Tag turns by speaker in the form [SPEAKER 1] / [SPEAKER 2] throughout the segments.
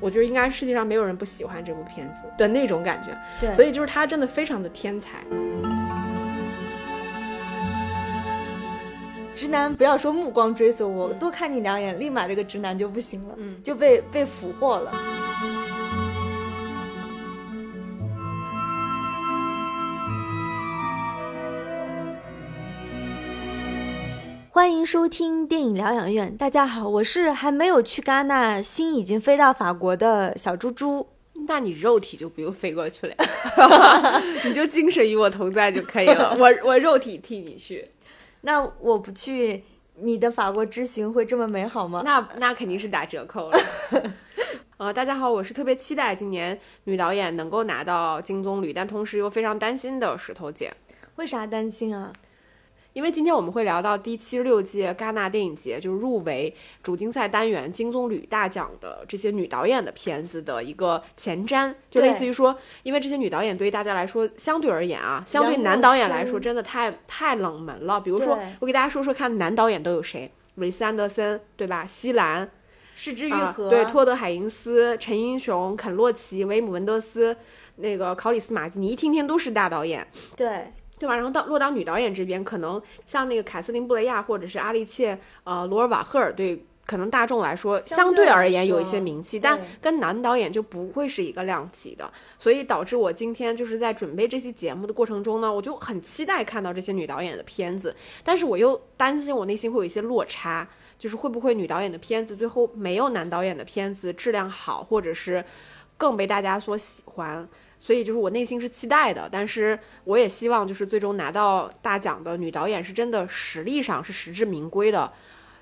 [SPEAKER 1] 我觉得应该世界上没有人不喜欢这部片子的那种感觉。
[SPEAKER 2] 对，
[SPEAKER 1] 所以就是他真的非常的天才。
[SPEAKER 2] 直男不要说目光追随我，多看你两眼，立马这个直男就不行了，
[SPEAKER 1] 嗯
[SPEAKER 2] 就被被俘获了。欢迎收听电影疗养院，大家好，我是还没有去戛纳，心已经飞到法国的小猪猪。
[SPEAKER 1] 那你肉体就不用飞过去了，你就精神与我同在就可以了。我我肉体替你去，
[SPEAKER 2] 那我不去，你的法国之行会这么美好吗？
[SPEAKER 1] 那那肯定是打折扣了。呃，大家好，我是特别期待今年女导演能够拿到金棕榈，但同时又非常担心的石头姐。
[SPEAKER 2] 为啥担心啊？
[SPEAKER 1] 因为今天我们会聊到第七十六届戛纳电影节，就是入围主竞赛单元金棕榈大奖的这些女导演的片子的一个前瞻，就类似于说，因为这些女导演对于大家来说，相对而言啊，相对男导演来说，真的太太冷门了。比如说，我给大家说说看，男导演都有谁？韦斯安德森，对吧？西兰、
[SPEAKER 2] 失之愈
[SPEAKER 1] 啊，
[SPEAKER 2] 合、
[SPEAKER 1] 对，托德海因斯、陈英雄、肯洛奇、维姆文德斯，那个考里斯马基，你一听听都是大导演。
[SPEAKER 2] 对。
[SPEAKER 1] 对吧？然后到落到女导演这边，可能像那个凯瑟琳布雷亚或者是阿丽切呃罗尔瓦赫尔，对可能大众来说相对而言有一些名气，但跟男导演就不会是一个量级的，所以导致我今天就是在准备这期节目的过程中呢，我就很期待看到这些女导演的片子，但是我又担心我内心会有一些落差，就是会不会女导演的片子最后没有男导演的片子质量好，或者是更被大家所喜欢。所以就是我内心是期待的，但是我也希望就是最终拿到大奖的女导演是真的实力上是实至名归的，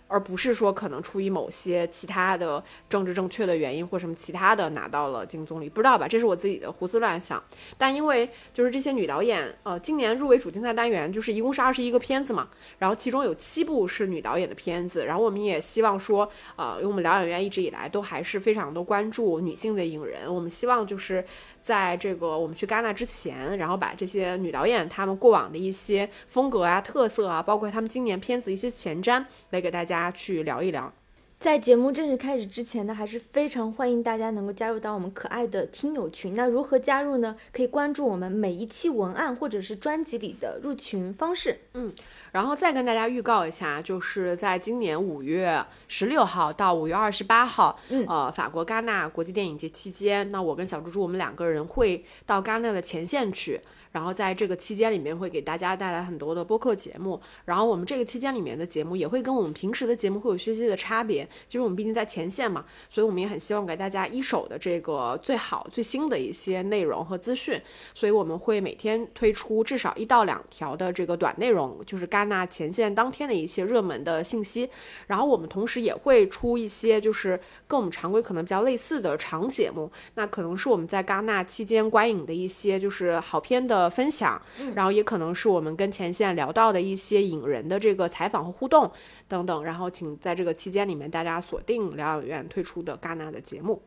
[SPEAKER 1] 而不是说可能出于某些其他的政治正确的原因或什么其他的拿到了金棕榈，不知道吧？这是我自己的胡思乱想。但因为就是这些女导演，呃，今年入围主竞赛单元就是一共是二十一个片子嘛，然后其中有七部是女导演的片子，然后我们也希望说，呃，因为我们疗养院一直以来都还是非常的关注女性的影人，我们希望就是在这个我们去戛纳之前，然后把这些女导演她们过往的一些风格啊、特色啊，包括她们今年片子一些前瞻，来给大家去聊一聊。
[SPEAKER 2] 在节目正式开始之前呢，还是非常欢迎大家能够加入到我们可爱的听友群。那如何加入呢？可以关注我们每一期文案或者是专辑里的入群方式。
[SPEAKER 1] 嗯，然后再跟大家预告一下，就是在今年五月十六号到五月二十八号，
[SPEAKER 2] 嗯，
[SPEAKER 1] 呃，法国戛纳国际电影节期间，那我跟小猪猪我们两个人会到戛纳的前线去。然后在这个期间里面会给大家带来很多的播客节目，然后我们这个期间里面的节目也会跟我们平时的节目会有些些的差别，就是我们毕竟在前线嘛，所以我们也很希望给大家一手的这个最好最新的一些内容和资讯，所以我们会每天推出至少一到两条的这个短内容，就是戛纳前线当天的一些热门的信息，然后我们同时也会出一些就是跟我们常规可能比较类似的长节目，那可能是我们在戛纳期间观影的一些就是好片的。分享，然后也可能是我们跟前线聊到的一些影人的这个采访和互动等等，然后请在这个期间里面大家锁定疗养院推出的戛纳的节目。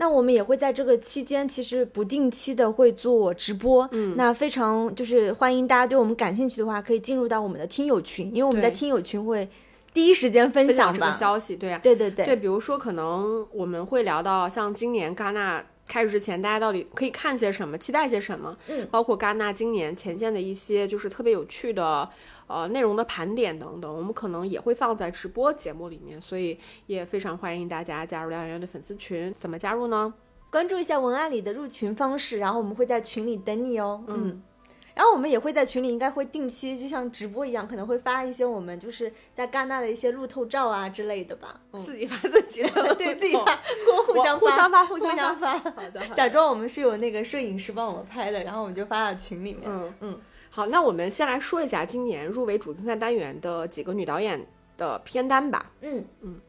[SPEAKER 2] 那我们也会在这个期间，其实不定期的会做直播，
[SPEAKER 1] 嗯，
[SPEAKER 2] 那非常就是欢迎大家对我们感兴趣的话，可以进入到我们的听友群，因为我们的听友群会第一时间分
[SPEAKER 1] 享这个消息，对啊，
[SPEAKER 2] 对对对，
[SPEAKER 1] 对，比如说可能我们会聊到像今年戛纳。开始之前，大家到底可以看些什么，期待些什么？
[SPEAKER 2] 嗯，
[SPEAKER 1] 包括戛纳今年前线的一些就是特别有趣的呃内容的盘点等等，我们可能也会放在直播节目里面，所以也非常欢迎大家加入疗养院的粉丝群。怎么加入呢？
[SPEAKER 2] 关注一下文案里的入群方式，然后我们会在群里等你
[SPEAKER 1] 哦。
[SPEAKER 2] 嗯。然后我们也会在群里，应该会定期，就像直播一样，可能会发一些我们就是在戛纳的一些路透照啊之类的吧。
[SPEAKER 1] 嗯自己发自己的，
[SPEAKER 2] 对自己发，互互相
[SPEAKER 1] 互相发，
[SPEAKER 2] 互
[SPEAKER 1] 相
[SPEAKER 2] 发。
[SPEAKER 1] 好的，
[SPEAKER 2] 假装我们是有那个摄影师帮我们拍的，然后我们就发到群里面。
[SPEAKER 1] 嗯
[SPEAKER 2] 嗯。
[SPEAKER 1] 好，那我们先来说一下今年入围主竞赛单元的几个女导演的片单吧。
[SPEAKER 2] 嗯
[SPEAKER 1] 嗯。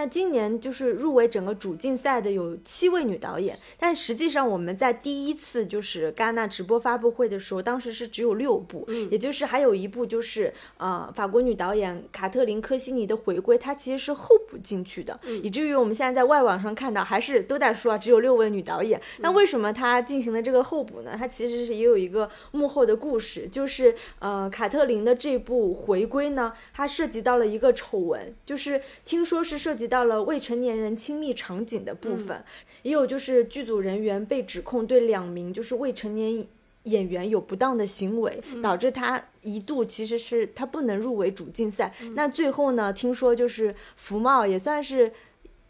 [SPEAKER 2] 那今年就是入围整个主竞赛的有七位女导演，但实际上我们在第一次就是戛纳直播发布会的时候，当时是只有六部，
[SPEAKER 1] 嗯，
[SPEAKER 2] 也就是还有一部就是呃法国女导演卡特琳科西尼的回归，她其实是候补进去的，
[SPEAKER 1] 嗯，
[SPEAKER 2] 以至于我们现在在外网上看到还是都在说啊，只有六位女导演。那为什么她进行了这个候补呢？她其实是也有一个幕后的故事，就是呃卡特琳的这部回归呢，它涉及到了一个丑闻，就是听说是涉及。到了未成年人亲密场景的部分，也有就是剧组人员被指控对两名就是未成年演员有不当的行为，导致他一度其实是他不能入围主竞赛。那最后呢，听说就是福茂也算是。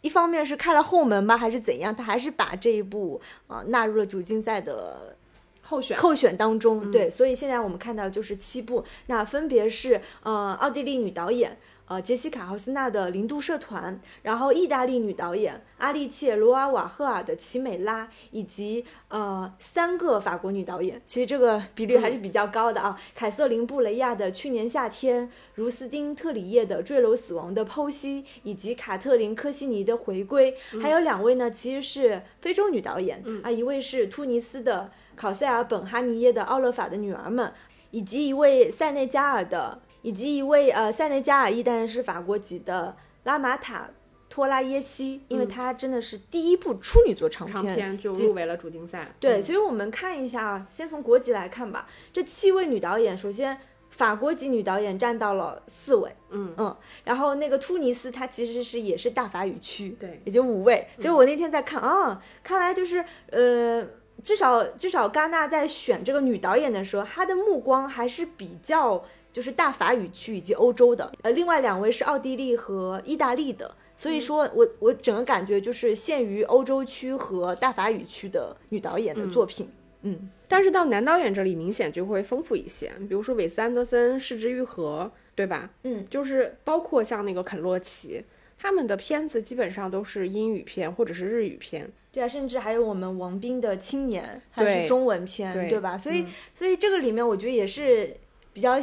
[SPEAKER 2] 一方面是开了后门吧，还是怎样？他还是把这一部啊纳入了主竞赛的
[SPEAKER 1] 候选
[SPEAKER 2] 候选当中。对，所以现在我们看到就是七部，那分别是呃奥地利女导演。呃，杰西卡·豪斯纳的《零度社团》，然后意大利女导演阿丽切·罗尔瓦赫尔的《奇美拉》，以及呃三个法国女导演，其实这个比例还是比较高的啊。凯瑟琳·布雷亚的《去年夏天》，茹斯丁·特里叶的《坠楼死亡的剖析》，以及卡特琳·科西尼的《回归》，还有两位呢，其实是非洲女导演啊，一位是突尼斯的考塞尔·本哈尼耶的《奥勒法的女儿们》，以及一位塞内加尔的。以及一位呃塞内加尔裔，但是法国籍的拉马塔托拉耶西，因为她真的是第一部处女座长
[SPEAKER 1] 片就入围了主竞赛。
[SPEAKER 2] 对，所以我们看一下啊，先从国籍来看吧。这七位女导演，首先法国籍女导演占到了四位，
[SPEAKER 1] 嗯
[SPEAKER 2] 嗯，然后那个突尼斯，它其实是也是大法语区，
[SPEAKER 1] 对，
[SPEAKER 2] 也就五位。所以我那天在看啊，看来就是呃，至少至少戛纳在选这个女导演的时候，她的目光还是比较。就是大法语区以及欧洲的，呃，另外两位是奥地利和意大利的，所以说我我整个感觉就是限于欧洲区和大法语区的女导演的作品，嗯，
[SPEAKER 1] 但是到男导演这里明显就会丰富一些，比如说韦斯安德森、失之愈合，对吧？
[SPEAKER 2] 嗯，
[SPEAKER 1] 就是包括像那个肯洛奇，他们的片子基本上都是英语片或者是日语片，
[SPEAKER 2] 对啊，甚至还有我们王斌的青年还是中文片，对吧？所以所以这个里面我觉得也是比较。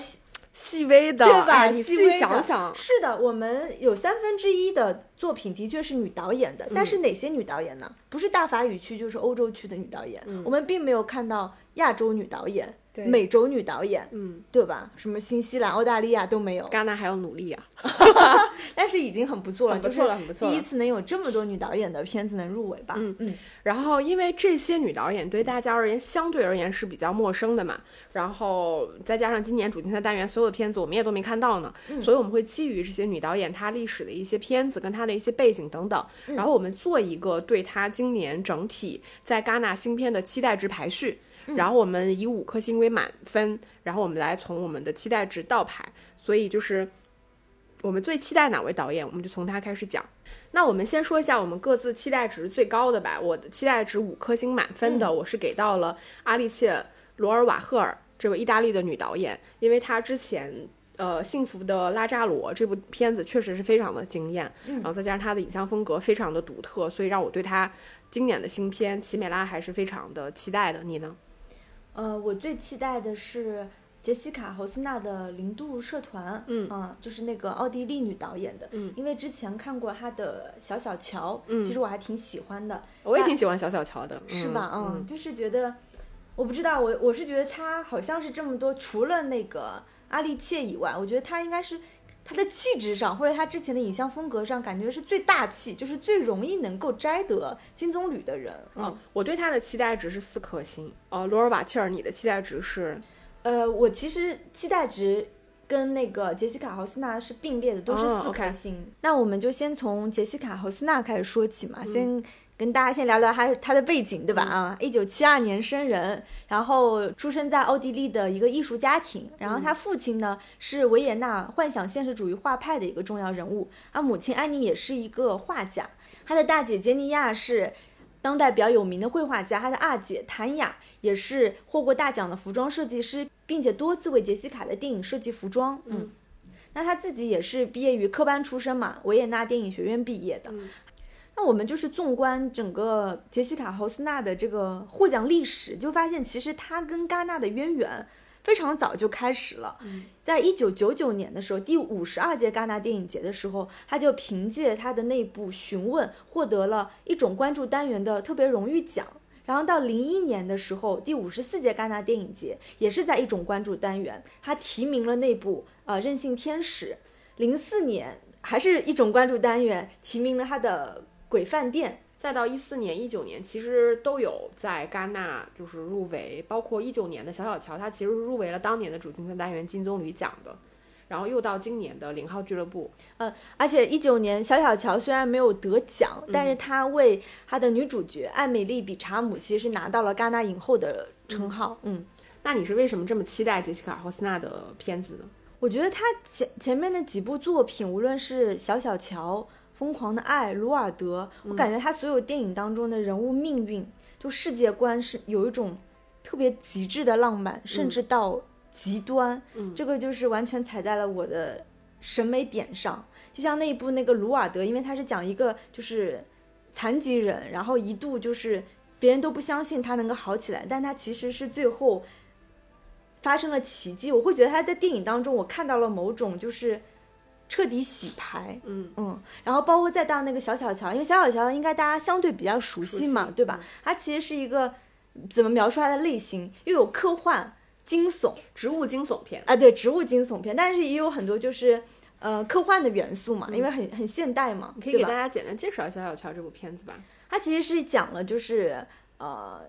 [SPEAKER 1] 细微的，
[SPEAKER 2] 对吧？
[SPEAKER 1] 你细微想想，
[SPEAKER 2] 是的，我们有三分之一的作品的确是女导演的，但是哪些女导演呢？不是大法语区就是欧洲区的女导演，我们并没有看到亚洲女导演。美洲女导演，
[SPEAKER 1] 嗯，
[SPEAKER 2] 对吧？什么新西兰、澳大利亚都没有，
[SPEAKER 1] 戛纳还要努力啊，
[SPEAKER 2] 但是已经很不错了，
[SPEAKER 1] 很不错了，很不错
[SPEAKER 2] 了。第一次能有这么多女导演的片子能入围吧？
[SPEAKER 1] 嗯嗯。然后，因为这些女导演对大家而言相对而言是比较陌生的嘛，然后再加上今年主竞赛单元所有的片子我们也都没看到呢，所以我们会基于这些女导演她历史的一些片子跟她的一些背景等等，然后我们做一个对她今年整体在戛纳新片的期待值排序。然后我们以五颗星为满分，然后我们来从我们的期待值倒排，所以就是我们最期待哪位导演，我们就从他开始讲。那我们先说一下我们各自期待值最高的吧。我的期待值五颗星满分的，我是给到了阿丽切·罗尔瓦赫尔这位意大利的女导演，因为她之前呃《幸福的拉扎罗》这部片子确实是非常的惊艳，然后再加上她的影像风格非常的独特，所以让我对她今年的新片《奇美拉》还是非常的期待的。你呢？
[SPEAKER 2] 呃，我最期待的是杰西卡·侯斯纳的《零度社团》，
[SPEAKER 1] 嗯
[SPEAKER 2] 啊，就是那个奥地利女导演的，
[SPEAKER 1] 嗯，
[SPEAKER 2] 因为之前看过她的《小小乔》，
[SPEAKER 1] 嗯，
[SPEAKER 2] 其实我还挺喜欢的，
[SPEAKER 1] 我也挺喜欢小小乔的，
[SPEAKER 2] 是吧？
[SPEAKER 1] 嗯，
[SPEAKER 2] 就是觉得，我不知道，我我是觉得她好像是这么多，除了那个阿丽切以外，我觉得她应该是。他的气质上，或者他之前的影像风格上，感觉是最大气，就是最容易能够摘得金棕榈的人。嗯，
[SPEAKER 1] 我对他的期待值是四颗星。呃，罗尔瓦切尔，你的期待值是？
[SPEAKER 2] 呃，我其实期待值跟那个杰西卡豪斯纳是并列的，都是四颗星。那我们就先从杰西卡豪斯纳开始说起嘛，先。跟大家先聊聊他他的背景，对吧？啊，一九七二年生人，然后出生在奥地利的一个艺术家庭，然后他父亲呢是维也纳幻想现实主义画派的一个重要人物，啊母亲安妮也是一个画家，他的大姐杰尼亚是当代比较有名的绘画家，他的二姐谭雅也是获过大奖的服装设计师，并且多次为杰西卡的电影设计服装。嗯，那他自己也是毕业于科班出身嘛，维也纳电影学院毕业的。那我们就是纵观整个杰西卡·侯斯纳的这个获奖历史，就发现其实他跟戛纳的渊源非常早就开始了。在一九九九年的时候，第五十二届戛纳电影节的时候，他就凭借他的那部《询问》获得了一种关注单元的特别荣誉奖。然后到零一年的时候，第五十四届戛纳电影节也是在一种关注单元，他提名了那部呃《任性天使》。零四年还是一种关注单元，提名了他的。鬼饭店，
[SPEAKER 1] 再到一四年、一九年，其实都有在戛纳就是入围，包括一九年的小小乔，他其实入围了当年的主竞赛单元金棕榈奖的。然后又到今年的零号俱乐部。
[SPEAKER 2] 嗯，而且一九年小小乔虽然没有得奖，但是她为她的女主角艾美丽比查姆其实是拿到了戛纳影后的称号。嗯，
[SPEAKER 1] 那你是为什么这么期待杰西卡·霍斯纳的片子呢？
[SPEAKER 2] 我觉得她前前面的几部作品，无论是小小乔、疯狂的爱、鲁尔德，我感觉他所有电影当中的人物命运，就世界观是有一种特别极致的浪漫，甚至到极端。
[SPEAKER 1] 嗯，
[SPEAKER 2] 这个就是完全踩在了我的审美点上。就像那一部那个鲁尔德，因为他是讲一个就是残疾人，然后一度就是别人都不相信他能够好起来，但他其实是最后。发生了奇迹，我会觉得他在电影当中，我看到了某种就是彻底洗牌，
[SPEAKER 1] 嗯
[SPEAKER 2] 嗯，然后包括再到那个小小乔，因为小小乔应该大家相对比较熟悉嘛，对吧？它其实是一个怎么描述它的类型，又有科幻、惊悚、
[SPEAKER 1] 植物惊悚片
[SPEAKER 2] 啊，对，植物惊悚片，但是也有很多就是呃科幻的元素嘛，因为很很现代嘛，
[SPEAKER 1] 可以给大家简单介绍一下小小乔这部片子吧。
[SPEAKER 2] 它其实是讲了就是呃。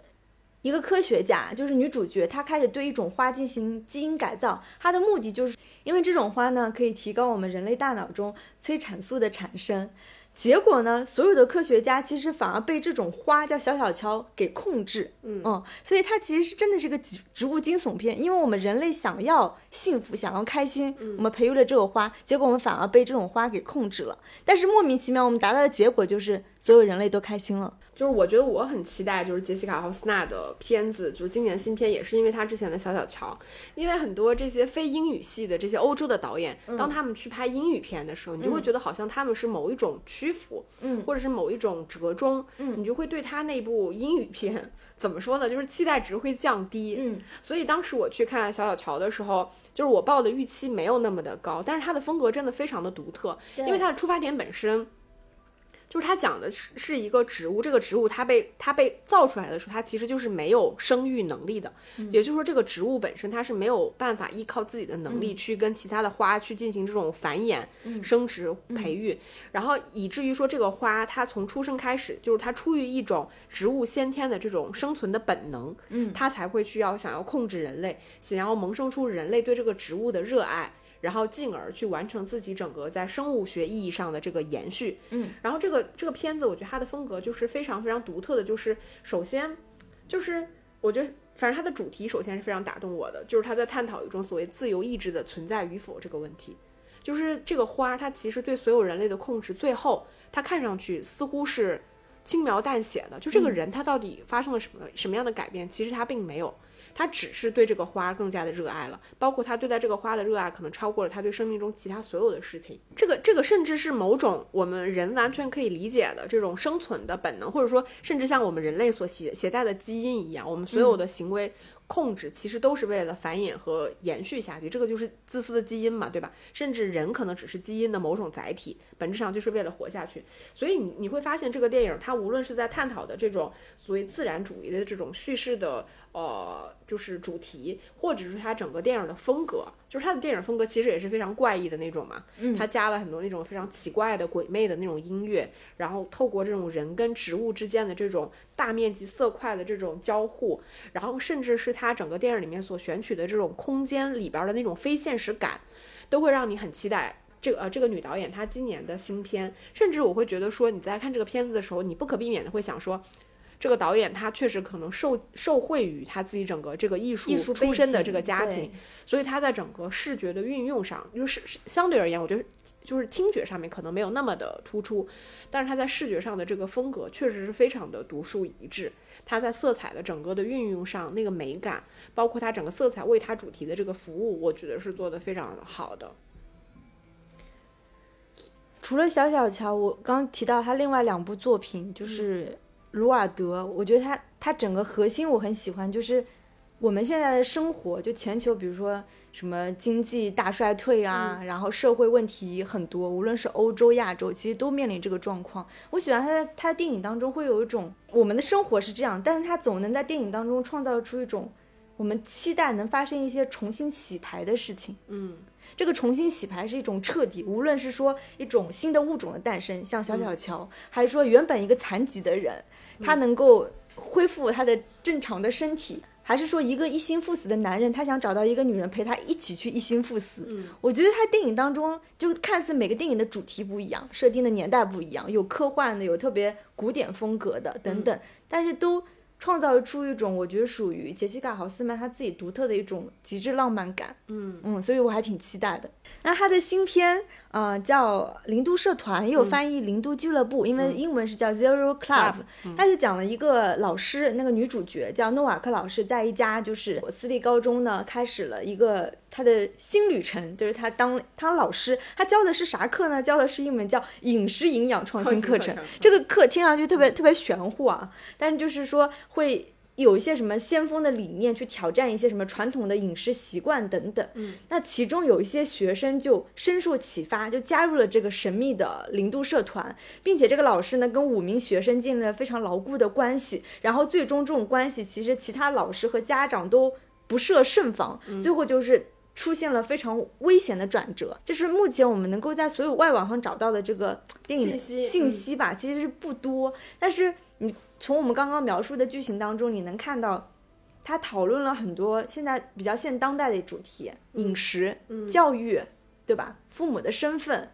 [SPEAKER 2] 一个科学家就是女主角，她开始对一种花进行基因改造，她的目的就是因为这种花呢可以提高我们人类大脑中催产素的产生。结果呢，所有的科学家其实反而被这种花叫小小乔给控制。
[SPEAKER 1] 嗯
[SPEAKER 2] 嗯，所以它其实是真的是个植植物惊悚片，因为我们人类想要幸福，想要开心，我们培育了这个花，结果我们反而被这种花给控制了。但是莫名其妙，我们达到的结果就是所有人类都开心了。
[SPEAKER 1] 就是我觉得我很期待，就是杰西卡·豪斯纳的片子，就是今年新片，也是因为他之前的小小乔。因为很多这些非英语系的这些欧洲的导演，当他们去拍英语片的时候，你就会觉得好像他们是某一种屈服，
[SPEAKER 2] 嗯，
[SPEAKER 1] 或者是某一种折中，
[SPEAKER 2] 嗯，
[SPEAKER 1] 你就会对他那部英语片怎么说呢？就是期待值会降低，
[SPEAKER 2] 嗯。
[SPEAKER 1] 所以当时我去看小小乔的时候，就是我报的预期没有那么的高，但是他的风格真的非常的独特，因为他的出发点本身。就是它讲的是是一个植物，这个植物它被它被造出来的时候，它其实就是没有生育能力的，也就是说这个植物本身它是没有办法依靠自己的能力去跟其他的花去进行这种繁衍、生殖、培育，然后以至于说这个花它从出生开始就是它出于一种植物先天的这种生存的本能，
[SPEAKER 2] 嗯，
[SPEAKER 1] 它才会需要想要控制人类，想要萌生出人类对这个植物的热爱。然后进而去完成自己整个在生物学意义上的这个延续，
[SPEAKER 2] 嗯，
[SPEAKER 1] 然后这个这个片子，我觉得它的风格就是非常非常独特的，就是首先，就是我觉得反正它的主题首先是非常打动我的，就是它在探讨一种所谓自由意志的存在与否这个问题，就是这个花它其实对所有人类的控制，最后它看上去似乎是轻描淡写的，就这个人他到底发生了什么什么样的改变，其实他并没有。他只是对这个花更加的热爱了，包括他对待这个花的热爱，可能超过了他对生命中其他所有的事情。这个这个甚至是某种我们人完全可以理解的这种生存的本能，或者说甚至像我们人类所携携带的基因一样，我们所有的行为。控制其实都是为了繁衍和延续下去，这个就是自私的基因嘛，对吧？甚至人可能只是基因的某种载体，本质上就是为了活下去。所以你你会发现，这个电影它无论是在探讨的这种所谓自然主义的这种叙事的呃，就是主题，或者是它整个电影的风格，就是它的电影风格其实也是非常怪异的那种嘛。
[SPEAKER 2] 嗯，
[SPEAKER 1] 它加了很多那种非常奇怪的鬼魅的那种音乐，然后透过这种人跟植物之间的这种大面积色块的这种交互，然后甚至是。它整个电影里面所选取的这种空间里边的那种非现实感，都会让你很期待这个呃这个女导演她今年的新片。甚至我会觉得说你在看这个片子的时候，你不可避免的会想说，这个导演他确实可能受受惠于他自己整个这个艺术出身的这个家庭，所以他在整个视觉的运用上，就是相对而言，我觉得就是听觉上面可能没有那么的突出，但是他在视觉上的这个风格确实是非常的独树一帜。它在色彩的整个的运用上，那个美感，包括它整个色彩为它主题的这个服务，我觉得是做的非常好的。
[SPEAKER 2] 除了小小乔，我刚提到他另外两部作品，就是《鲁尔德》，我觉得他他整个核心我很喜欢，就是我们现在的生活，就全球，比如说。什么经济大衰退啊，然后社会问题很多，无论是欧洲、亚洲，其实都面临这个状况。我喜欢他在他的电影当中会有一种我们的生活是这样，但是他总能在电影当中创造出一种我们期待能发生一些重新洗牌的事情。
[SPEAKER 1] 嗯，
[SPEAKER 2] 这个重新洗牌是一种彻底，无论是说一种新的物种的诞生，像小小乔，还是说原本一个残疾的人，他能够恢复他的正常的身体。还是说一个一心赴死的男人，他想找到一个女人陪他一起去一心赴死？
[SPEAKER 1] 嗯，
[SPEAKER 2] 我觉得他电影当中就看似每个电影的主题不一样，设定的年代不一样，有科幻的，有特别古典风格的等等，但是都。创造出一种我觉得属于杰西卡·豪斯曼他自己独特的一种极致浪漫感，
[SPEAKER 1] 嗯
[SPEAKER 2] 嗯，所以我还挺期待的。那他的新片，呃，叫《零度社团》，也有翻译《零度俱乐部》，因为英文是叫 Zero Club。他就讲了一个老师，那个女主角叫诺瓦克老师，在一家就是私立高中呢，开始了一个。她的新旅程就是她当当老师，她教的是啥课呢？教的是一门叫饮食营养创新课程。这个课听上去特别特别玄乎啊，但就是说会有一些什么先锋的理念去挑战一些什么传统的饮食习惯等等。
[SPEAKER 1] 嗯，
[SPEAKER 2] 那其中有一些学生就深受启发，就加入了这个神秘的零度社团，并且这个老师呢跟五名学生建立了非常牢固的关系。然后最终这种关系其实其他老师和家长都不设慎防，最后就是。出现了非常危险的转折，这是目前我们能够在所有外网上找到的这个电影信息吧，其实是不多。但是你从我们刚刚描述的剧情当中，你能看到，他讨论了很多现在比较现当代的主题，饮食、教育，对吧？父母的身份，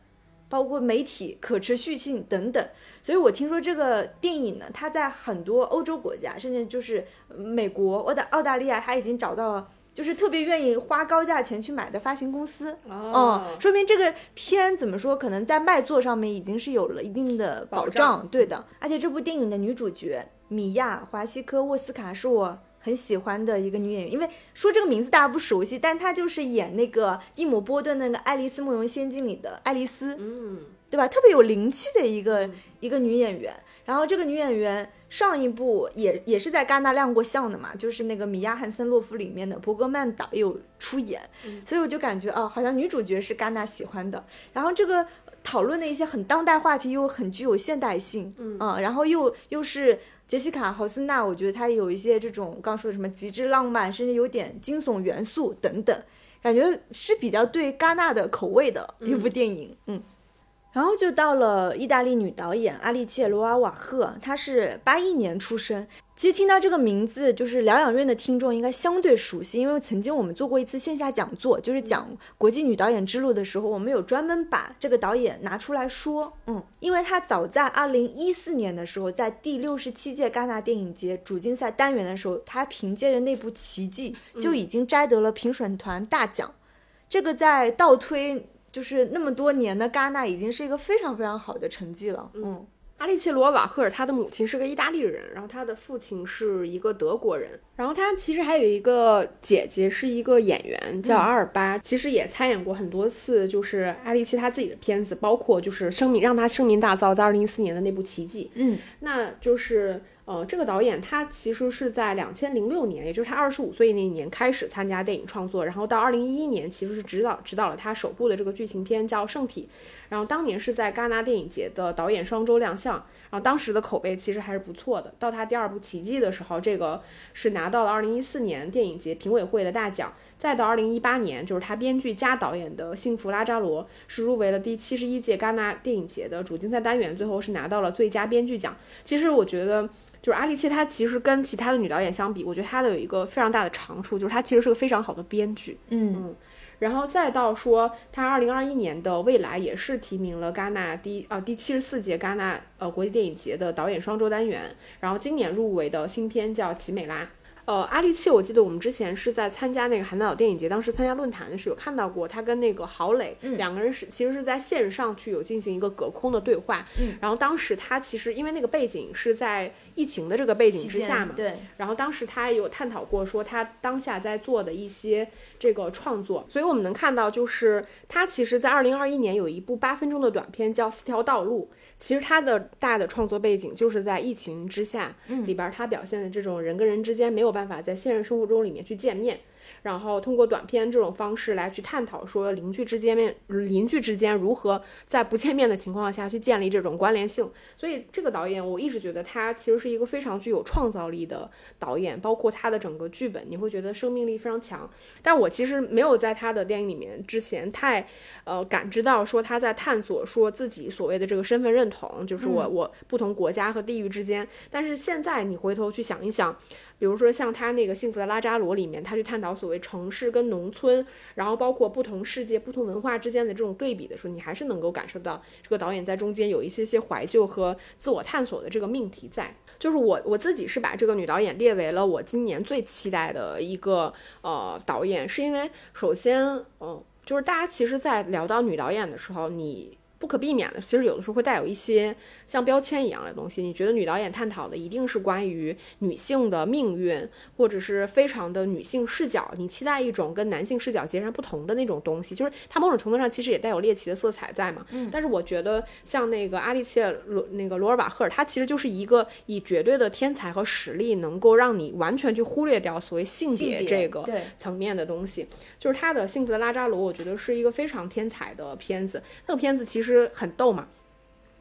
[SPEAKER 2] 包括媒体、可持续性等等。所以我听说这个电影呢，它在很多欧洲国家，甚至就是美国、澳大澳大利亚，它已经找到了。就是特别愿意花高价钱去买的发行公司，
[SPEAKER 1] 嗯，
[SPEAKER 2] 说明这个片怎么说，可能在卖座上面已经是有了一定的保障，对的。而且这部电影的女主角米娅·华西科沃斯卡是我很喜欢的一个女演员，因为说这个名字大家不熟悉，但她就是演那个蒂姆·波顿那个《爱丽丝梦游仙境》里的爱丽丝，
[SPEAKER 1] 嗯，
[SPEAKER 2] 对吧？特别有灵气的一个一个女演员。然后这个女演员。上一部也也是在戛纳亮过相的嘛，就是那个米娅汉森洛夫里面的伯格曼导有出演，所以我就感觉哦，好像女主角是戛纳喜欢的。然后这个讨论的一些很当代话题又很具有现代性，
[SPEAKER 1] 嗯，
[SPEAKER 2] 然后又又是杰西卡豪斯纳，我觉得她有一些这种刚说的什么极致浪漫，甚至有点惊悚元素等等，感觉是比较对戛纳的口味的一部电影，嗯。然后就到了意大利女导演阿丽切·罗尔瓦赫，她是八一年出生。其实听到这个名字，就是疗养院的听众应该相对熟悉，因为曾经我们做过一次线下讲座，就是讲国际女导演之路的时候，我们有专门把这个导演拿出来说。嗯，因为她早在二零一四年的时候，在第六十七届戛纳电影节主竞赛单元的时候，她凭借着那部《奇迹》就已经摘得了评审团大奖。这个在倒推。就是那么多年的戛纳已经是一个非常非常好的成绩了。嗯，
[SPEAKER 1] 阿利切罗瓦赫尔，他的母亲是个意大利人，然后他的父亲是一个德国人，然后他其实还有一个姐姐是一个演员叫阿尔巴，其实也参演过很多次，就是阿利切他自己的片子，包括就是声名让他声名大噪，在二零一四年的那部《奇迹》。
[SPEAKER 2] 嗯，
[SPEAKER 1] 那就是。呃，这个导演他其实是在两千零六年，也就是他二十五岁那一年开始参加电影创作，然后到二零一一年其实是指导指导了他首部的这个剧情片叫《圣体》，然后当年是在戛纳电影节的导演双周亮相，然后当时的口碑其实还是不错的。到他第二部《奇迹》的时候，这个是拿到了二零一四年电影节评委会的大奖，再到二零一八年，就是他编剧加导演的《幸福拉扎罗》是入围了第七十一届戛纳电影节的主竞赛单元，最后是拿到了最佳编剧奖。其实我觉得。就是阿丽切，她其实跟其他的女导演相比，我觉得她的有一个非常大的长处，就是她其实是个非常好的编剧。
[SPEAKER 2] 嗯嗯，
[SPEAKER 1] 然后再到说，他二零二一年的未来也是提名了戛纳第啊第七十四届戛纳呃国际电影节的导演双周单元，然后今年入围的新片叫《奇美拉》。呃，阿利契，我记得我们之前是在参加那个韩岛电影节，当时参加论坛的时候有看到过他跟那个郝蕾两个人是其实是在线上去有进行一个隔空的对话。
[SPEAKER 2] 嗯，
[SPEAKER 1] 然后当时他其实因为那个背景是在疫情的这个背景之下嘛，
[SPEAKER 2] 对。
[SPEAKER 1] 然后当时他有探讨过说他当下在做的一些这个创作，所以我们能看到就是他其实，在二零二一年有一部八分钟的短片叫《四条道路》。其实他的大的创作背景就是在疫情之下，里边他表现的这种人跟人之间没有办法在现实生活中里面去见面。然后通过短片这种方式来去探讨说邻居之间面邻居之间如何在不见面的情况下去建立这种关联性。所以这个导演我一直觉得他其实是一个非常具有创造力的导演，包括他的整个剧本，你会觉得生命力非常强。但我其实没有在他的电影里面之前太呃感知到说他在探索说自己所谓的这个身份认同，就是我我不同国家和地域之间。但是现在你回头去想一想。比如说像他那个《幸福的拉扎罗》里面，他去探讨所谓城市跟农村，然后包括不同世界、不同文化之间的这种对比的时候，你还是能够感受到这个导演在中间有一些些怀旧和自我探索的这个命题在。就是我我自己是把这个女导演列为了我今年最期待的一个呃导演，是因为首先，嗯，就是大家其实，在聊到女导演的时候，你。不可避免的，其实有的时候会带有一些像标签一样的东西。你觉得女导演探讨的一定是关于女性的命运，或者是非常的女性视角？你期待一种跟男性视角截然不同的那种东西，就是它某种程度上其实也带有猎奇的色彩在嘛。
[SPEAKER 2] 嗯。
[SPEAKER 1] 但是我觉得像那个阿丽切罗那个罗尔瓦赫尔，他其实就是一个以绝对的天才和实力，能够让你完全去忽略掉所谓性别这个层面的东西。就是他的《幸福的拉扎罗》，我觉得是一个非常天才的片子。那个片子其实。实很逗嘛。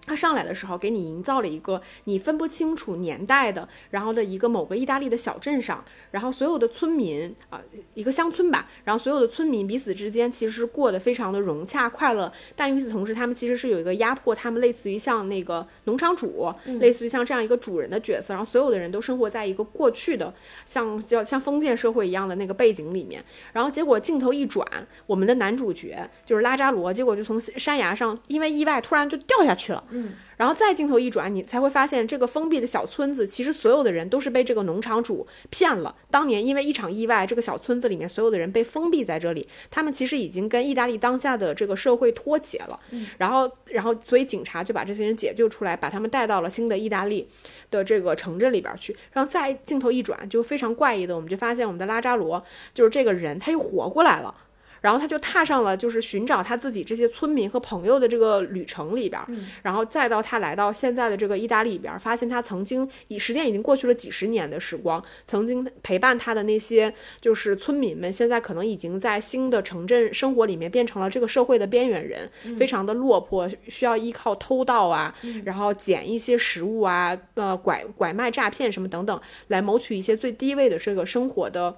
[SPEAKER 1] 他上来的时候，给你营造了一个你分不清楚年代的，然后的一个某个意大利的小镇上，然后所有的村民啊，一个乡村吧，然后所有的村民彼此之间其实是过得非常的融洽快乐，但与此同时，他们其实是有一个压迫，他们类似于像那个农场主，类似于像这样一个主人的角色，然后所有的人都生活在一个过去的像叫像封建社会一样的那个背景里面，然后结果镜头一转，我们的男主角就是拉扎罗，结果就从山崖上因为意外突然就掉下去了。
[SPEAKER 2] 嗯，
[SPEAKER 1] 然后再镜头一转，你才会发现这个封闭的小村子，其实所有的人都是被这个农场主骗了。当年因为一场意外，这个小村子里面所有的人被封闭在这里，他们其实已经跟意大利当下的这个社会脱节了。
[SPEAKER 2] 嗯，
[SPEAKER 1] 然后，然后，所以警察就把这些人解救出来，把他们带到了新的意大利的这个城镇里边去。然后再镜头一转，就非常怪异的，我们就发现我们的拉扎罗就是这个人，他又活过来了。然后他就踏上了就是寻找他自己这些村民和朋友的这个旅程里边，然后再到他来到现在的这个意大利里边，发现他曾经以时间已经过去了几十年的时光，曾经陪伴他的那些就是村民们，现在可能已经在新的城镇生活里面变成了这个社会的边缘人，非常的落魄，需要依靠偷盗啊，然后捡一些食物啊，呃，拐拐卖诈骗什么等等，来谋取一些最低位的这个生活的。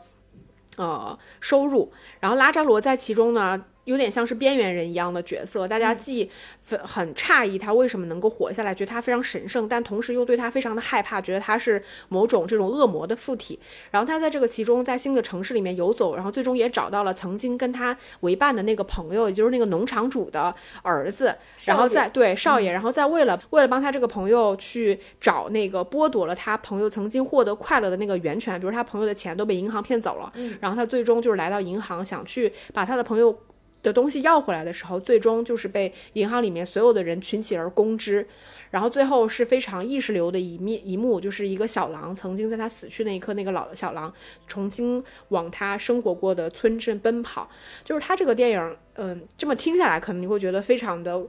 [SPEAKER 1] 呃，收入，然后拉扎罗在其中呢。有点像是边缘人一样的角色，大家既很很诧异他为什么能够活下来，觉得他非常神圣，但同时又对他非常的害怕，觉得他是某种这种恶魔的附体。然后他在这个其中，在新的城市里面游走，然后最终也找到了曾经跟他为伴的那个朋友，也就是那个农场主的儿子。然后在对少爷，然后在为了为了帮他这个朋友去找那个剥夺了他朋友曾经获得快乐的那个源泉，比如他朋友的钱都被银行骗走了，然后他最终就是来到银行，想去把他的朋友。的东西要回来的时候，最终就是被银行里面所有的人群起而攻之，然后最后是非常意识流的一面一幕，就是一个小狼曾经在他死去那一刻，那个老小狼重新往他生活过的村镇奔跑。就是他这个电影，嗯，这么听下来，可能你会觉得非常的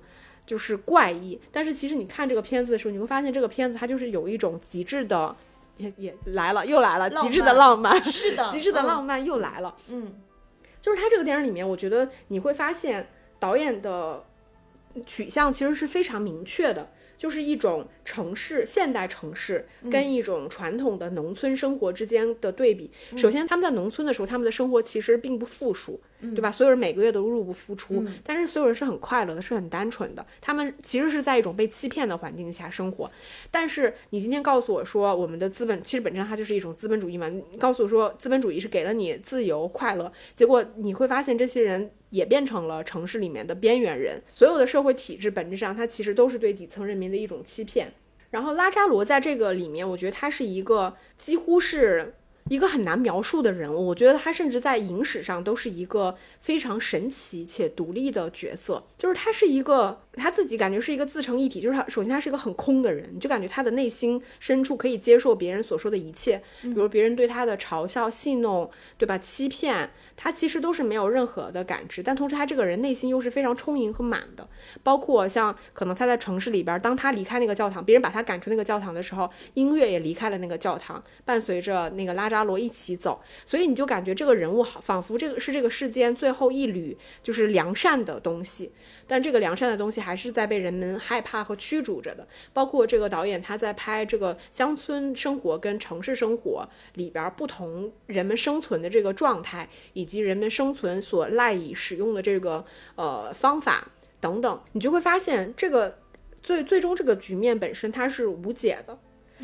[SPEAKER 1] 就是怪异，但是其实你看这个片子的时候，你会发现这个片子它就是有一种极致的，也也来了，又来了，极致的浪漫，
[SPEAKER 2] 是的，
[SPEAKER 1] 极致的浪漫又来了，
[SPEAKER 2] 嗯。
[SPEAKER 1] 就是他这个电影里面，我觉得你会发现导演的取向其实是非常明确的，就是一种城市现代城市跟一种传统的农村生活之间的对比。首先，他们在农村的时候，他们的生活其实并不富庶。对吧？所有人每个月都入不敷出，但是所有人是很快乐的，是很单纯的。他们其实是在一种被欺骗的环境下生活。但是你今天告诉我说，我们的资本其实本质上它就是一种资本主义嘛？你告诉我说，资本主义是给了你自由快乐，结果你会发现这些人也变成了城市里面的边缘人。所有的社会体制本质上它其实都是对底层人民的一种欺骗。然后拉扎罗在这个里面，我觉得他是一个几乎是。一个很难描述的人物，我觉得他甚至在影史上都是一个非常神奇且独立的角色。就是他是一个他自己感觉是一个自成一体，就是他首先他是一个很空的人，你就感觉他的内心深处可以接受别人所说的一切，比如别人对他的嘲笑、戏弄，对吧？欺骗他其实都是没有任何的感知，但同时他这个人内心又是非常充盈和满的。包括像可能他在城市里边，当他离开那个教堂，别人把他赶出那个教堂的时候，音乐也离开了那个教堂，伴随着那个拉扎。罗一起走，所以你就感觉这个人物好，仿佛这个是这个世间最后一缕就是良善的东西，但这个良善的东西还是在被人们害怕和驱逐着的。包括这个导演他在拍这个乡村生活跟城市生活里边不同人们生存的这个状态，以及人们生存所赖以使用的这个呃方法等等，你就会发现这个最最终这个局面本身它是无解的。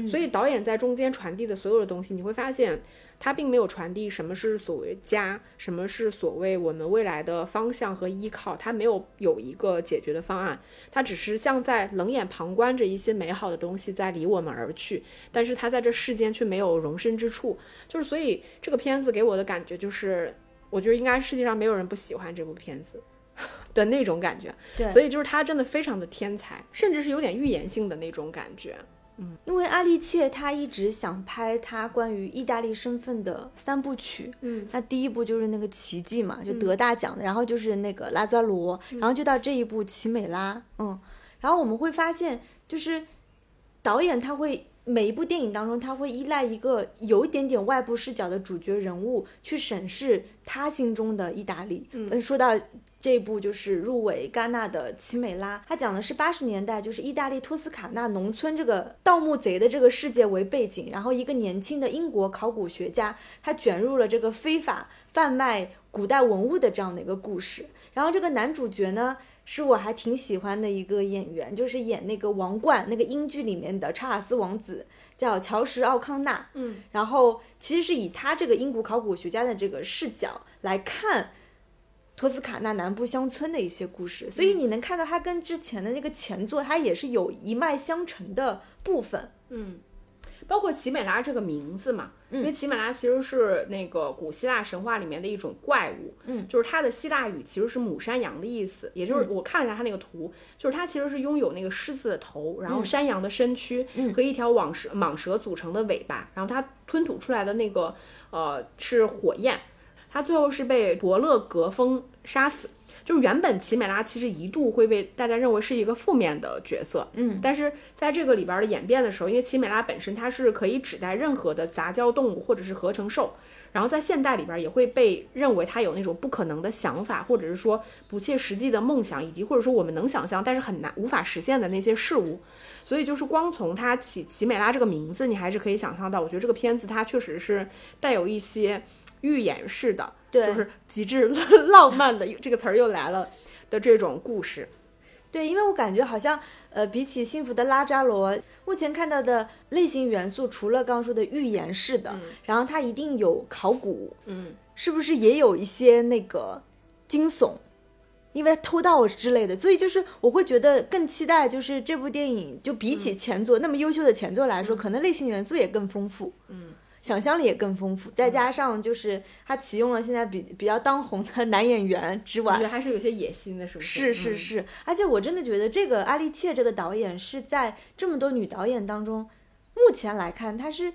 [SPEAKER 1] 所以导演在中间传递的所有的东西，你会发现他并没有传递什么是所谓家，什么是所谓我们未来的方向和依靠，他没有有一个解决的方案，他只是像在冷眼旁观着一些美好的东西在离我们而去，但是他在这世间却没有容身之处，就是所以这个片子给我的感觉就是，我觉得应该世界上没有人不喜欢这部片子。的那种感觉，
[SPEAKER 2] 对，
[SPEAKER 1] 所以就是他真的非常的天才，甚至是有点预言性的那种感觉，嗯，
[SPEAKER 2] 因为阿丽切他一直想拍他关于意大利身份的三部曲，
[SPEAKER 1] 嗯，
[SPEAKER 2] 那第一部就是那个奇迹嘛，就得大奖的，然后就是那个拉扎罗，然后就到这一部奇美拉，嗯，然后我们会发现，就是导演他会每一部电影当中，他会依赖一个有一点点外部视角的主角人物去审视他心中的意大利，
[SPEAKER 1] 嗯，
[SPEAKER 2] 说到。这部就是入围戛纳的《奇美拉》，它讲的是八十年代，就是意大利托斯卡纳农村这个盗墓贼的这个世界为背景，然后一个年轻的英国考古学家，他卷入了这个非法贩卖古代文物的这样的一个故事。然后这个男主角呢，是我还挺喜欢的一个演员，就是演那个王冠那个英剧里面的查尔斯王子，叫乔什奥康纳。
[SPEAKER 1] 嗯，
[SPEAKER 2] 然后其实是以他这个英国考古学家的这个视角来看。托斯卡纳南部乡村的一些故事，所以你能看到它跟之前的那个前作，它也是有一脉相承的部分。
[SPEAKER 1] 嗯，包括奇美拉这个名字嘛，
[SPEAKER 2] 因
[SPEAKER 1] 为奇美拉其实是那个古希腊神话里面的一种怪物。
[SPEAKER 2] 嗯，
[SPEAKER 1] 就是它的希腊语其实是母山羊的意思，也就是我看了一下它那个图，就是它其实是拥有那个狮子的头，然后山羊的身躯和一条蟒蛇蟒蛇组成的尾巴，然后它吞吐出来的那个呃是火焰。他最后是被伯乐格风杀死，就是原本奇美拉其实一度会被大家认为是一个负面的角色，
[SPEAKER 2] 嗯，
[SPEAKER 1] 但是在这个里边的演变的时候，因为奇美拉本身它是可以指代任何的杂交动物或者是合成兽，然后在现代里边也会被认为它有那种不可能的想法，或者是说不切实际的梦想，以及或者说我们能想象但是很难无法实现的那些事物，所以就是光从它起奇美拉这个名字，你还是可以想象到，我觉得这个片子它确实是带有一些。预言式的，就是极致浪 漫的这个词儿又来了的这种故事，
[SPEAKER 2] 对，因为我感觉好像，呃，比起幸福的拉扎罗，目前看到的类型元素，除了刚刚说的预言式的，然后它一定有考古，
[SPEAKER 1] 嗯，
[SPEAKER 2] 是不是也有一些那个惊悚，因为偷盗之类的，所以就是我会觉得更期待，就是这部电影就比起前作那么优秀的前作来说，可能类型元素也更丰富，
[SPEAKER 1] 嗯。
[SPEAKER 2] 想象力也更丰富，再加上就是他启用了现在比比较当红的男演员之外，
[SPEAKER 1] 我觉得还是有些野心的，是不
[SPEAKER 2] 是？是是是，而且我真的觉得这个阿丽切这个导演是在这么多女导演当中，目前来看，她是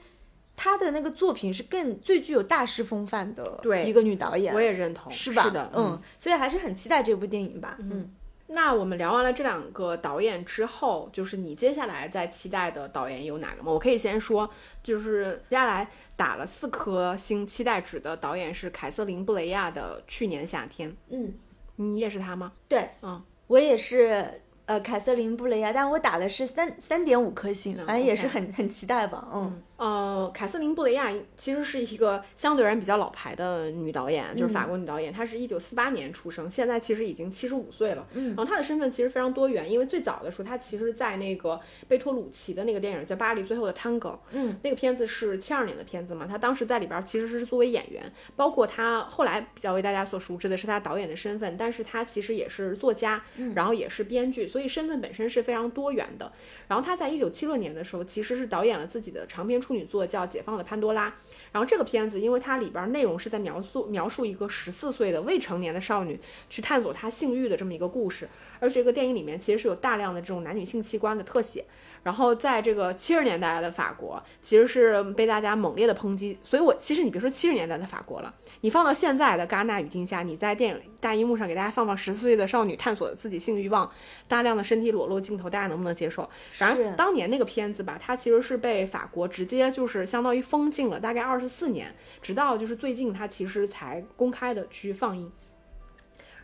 [SPEAKER 2] 她的那个作品是更最具有大师风范的一个女导演，
[SPEAKER 1] 我也认同，
[SPEAKER 2] 是吧？
[SPEAKER 1] 是的，
[SPEAKER 2] 嗯，所以还是很期待这部电影吧，嗯。
[SPEAKER 1] 那我们聊完了这两个导演之后，就是你接下来在期待的导演有哪个吗？我可以先说，就是接下来打了四颗星期待值的导演是凯瑟琳·布雷亚的《去年夏天》。
[SPEAKER 2] 嗯，
[SPEAKER 1] 你也是他吗？
[SPEAKER 2] 对，
[SPEAKER 1] 嗯，
[SPEAKER 2] 我也是。呃，凯瑟琳·布雷亚，但我打的是三三点五颗星，反正也是很很期待吧，嗯。
[SPEAKER 1] 呃，凯瑟琳·布雷亚其实是一个相对而言比较老牌的女导演，就是法国女导演。她是一九四八年出生，现在其实已经七十五岁了。
[SPEAKER 2] 嗯，
[SPEAKER 1] 然后她的身份其实非常多元，因为最早的时候她其实在那个贝托鲁奇的那个电影叫《巴黎最后的探戈》，
[SPEAKER 2] 嗯，
[SPEAKER 1] 那个片子是七二年的片子嘛，她当时在里边其实是作为演员，包括她后来比较为大家所熟知的是她导演的身份，但是她其实也是作家，然后也是编剧，所以身份本身是非常多元的。然后她在一九七六年的时候其实是导演了自己的长篇处女座，叫《解放》。了潘多拉，然后这个片子，因为它里边内容是在描述描述一个十四岁的未成年的少女去探索她性欲的这么一个故事，而这个电影里面其实是有大量的这种男女性器官的特写。然后在这个七十年代的法国，其实是被大家猛烈的抨击。所以，我其实你别说七十年代的法国了，你放到现在的戛纳语境下，你在电影大荧幕上给大家放放十四岁的少女探索自己性欲望，大量的身体裸露镜头，大家能不能接受？然而，当年那个片子吧，它其实是被法国直接就是相当于封禁了，大概二二十四年，直到就是最近她其实才公开的去放映。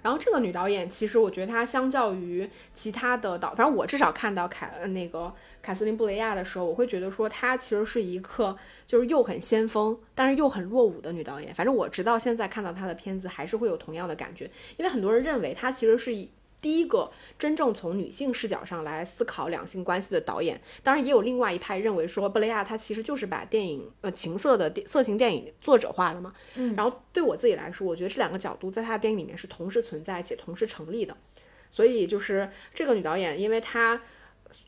[SPEAKER 1] 然后这个女导演，其实我觉得她相较于其他的导，反正我至少看到凯那个凯瑟琳布雷亚的时候，我会觉得说她其实是一个就是又很先锋，但是又很落伍的女导演。反正我直到现在看到她的片子，还是会有同样的感觉，因为很多人认为她其实是第一个真正从女性视角上来思考两性关系的导演。当然，也有另外一派认为说，布雷亚他其实就是把电影呃情色的色情电影作者化了嘛。
[SPEAKER 2] 嗯，
[SPEAKER 1] 然后对我自己来说，我觉得这两个角度在他的电影里面是同时存在且同时成立的。所以就是这个女导演，因为她。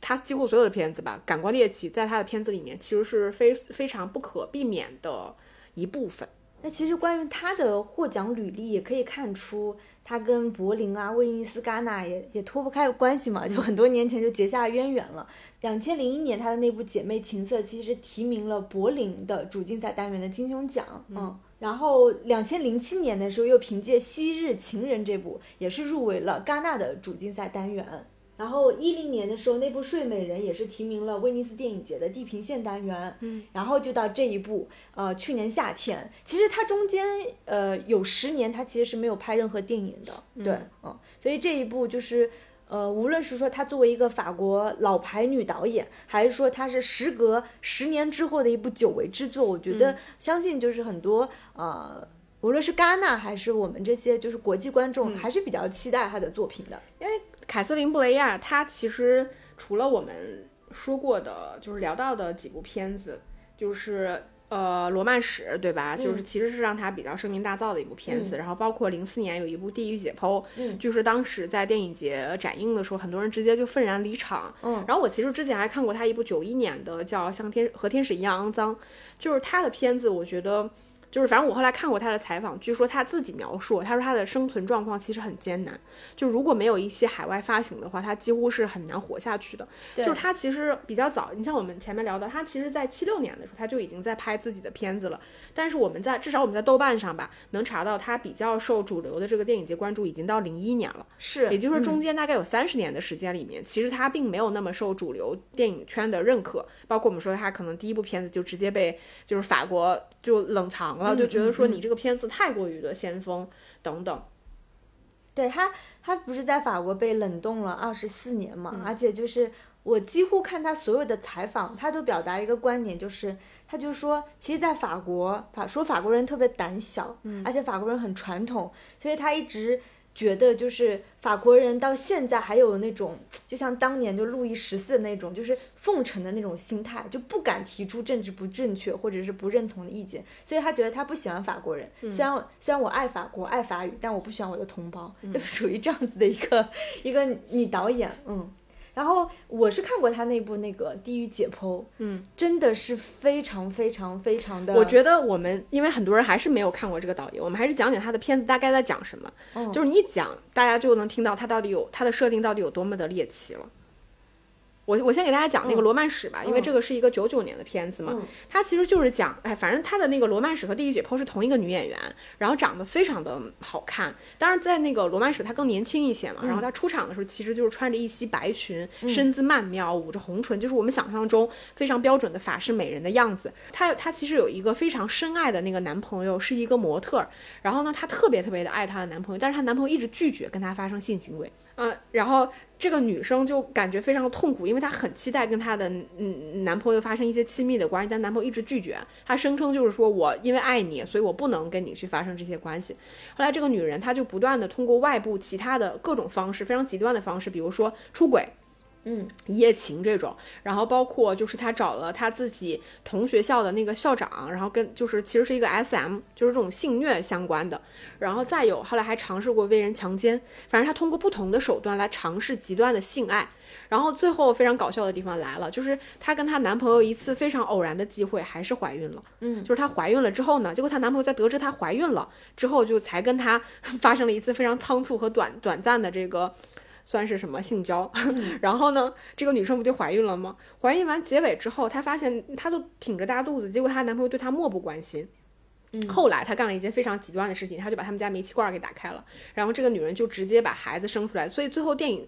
[SPEAKER 1] 他几乎所有的片子吧，感官猎奇在他的片子里面其实是非非常不可避免的一部分。
[SPEAKER 2] 那其实关于他的获奖履历，也可以看出他跟柏林啊、威尼斯、戛纳也也脱不开关系嘛，就很多年前就结下渊源了。两千零一年，他的那部《姐妹情色》其实提名了柏林的主竞赛单元的金熊奖，嗯，然后两千零七年的时候，又凭借《昔日情人》这部，也是入围了戛纳的主竞赛单元。然后一零年的时候，那部《睡美人》也是提名了威尼斯电影节的地平线单元。
[SPEAKER 1] 嗯，
[SPEAKER 2] 然后就到这一部，呃，去年夏天，其实它中间呃有十年，它其实是没有拍任何电影的。对，嗯，所以这一部就是，呃，无论是说她作为一个法国老牌女导演，还是说她是时隔十年之后的一部久违之作，我觉得相信就是很多呃，无论是戛纳还是我们这些就是国际观众，还是比较期待她的作品的，
[SPEAKER 1] 因为。凯瑟琳·布雷亚，她其实除了我们说过的，就是聊到的几部片子，就是呃《罗曼史》，对吧？就是其实是让她比较声名大噪的一部片子。然后包括零四年有一部《地狱解剖》，就是当时在电影节展映的时候，很多人直接就愤然离场。
[SPEAKER 2] 嗯。
[SPEAKER 1] 然后我其实之前还看过她一部九一年的叫《像天和天使一样肮脏》，就是她的片子，我觉得。就是反正我后来看过他的采访，据说他自己描述，他说他的生存状况其实很艰难，就如果没有一些海外发行的话，他几乎是很难活下去的。就是他其实比较早，你像我们前面聊的，他其实在七六年的时候他就已经在拍自己的片子了。但是我们在至少我们在豆瓣上吧，能查到他比较受主流的这个电影节关注，已经到零一年了。
[SPEAKER 2] 是，
[SPEAKER 1] 也就是说中间大概有三十年的时间里面，其实他并没有那么受主流电影圈的认可。包括我们说他可能第一部片子就直接被就是法国就冷藏了。就觉得说你这个片子太过于的先锋等等，
[SPEAKER 2] 对他，他不是在法国被冷冻了二十四年嘛？而且就是我几乎看他所有的采访，他都表达一个观点，就是他就说，其实，在法国法说法国人特别胆小，而且法国人很传统，所以他一直。觉得就是法国人到现在还有那种，就像当年就路易十四的那种，就是奉承的那种心态，就不敢提出政治不正确或者是不认同的意见，所以他觉得他不喜欢法国人。虽然虽然我爱法国爱法语，但我不喜欢我的同胞，就属于这样子的一个一个女导演，嗯。然后我是看过他那部那个《地狱解剖》，
[SPEAKER 1] 嗯，
[SPEAKER 2] 真的是非常非常非常的。
[SPEAKER 1] 我觉得我们因为很多人还是没有看过这个导演，我们还是讲讲他的片子大概在讲什么。
[SPEAKER 2] 嗯，
[SPEAKER 1] 就是你一讲，大家就能听到他到底有他的设定到底有多么的猎奇了。我我先给大家讲那个罗曼史吧，因为这个是一个九九年的片子嘛，它其实就是讲，哎，反正它的那个罗曼史和地狱解剖是同一个女演员，然后长得非常的好看。当然在那个罗曼史她更年轻一些嘛，然后她出场的时候其实就是穿着一袭白裙，身姿曼妙，捂着红唇，就是我们想象中非常标准的法式美人的样子。她她其实有一个非常深爱的那个男朋友是一个模特，然后呢她特别特别的爱她的男朋友，但是她男朋友一直拒绝跟她发生性行为，嗯，然后。这个女生就感觉非常痛苦，因为她很期待跟她的嗯男朋友发生一些亲密的关系，但男朋友一直拒绝。她声称就是说我因为爱你，所以我不能跟你去发生这些关系。后来这个女人她就不断的通过外部其他的各种方式，非常极端的方式，比如说出轨。
[SPEAKER 2] 嗯，
[SPEAKER 1] 一夜情这种，然后包括就是他找了他自己同学校的那个校长，然后跟就是其实是一个 S M，就是这种性虐相关的，然后再有后来还尝试过被人强奸，反正他通过不同的手段来尝试极端的性爱，然后最后非常搞笑的地方来了，就是她跟她男朋友一次非常偶然的机会还是怀孕了，
[SPEAKER 2] 嗯，
[SPEAKER 1] 就是她怀孕了之后呢，结果她男朋友在得知她怀孕了之后，就才跟她 发生了一次非常仓促和短短暂的这个。算是什么性交，然后呢，这个女生不就怀孕了吗？怀孕完结尾之后，她发现她都挺着大肚子，结果她男朋友对她漠不关心。后来她干了一件非常极端的事情，她就把他们家煤气罐给打开了，然后这个女人就直接把孩子生出来。所以最后电影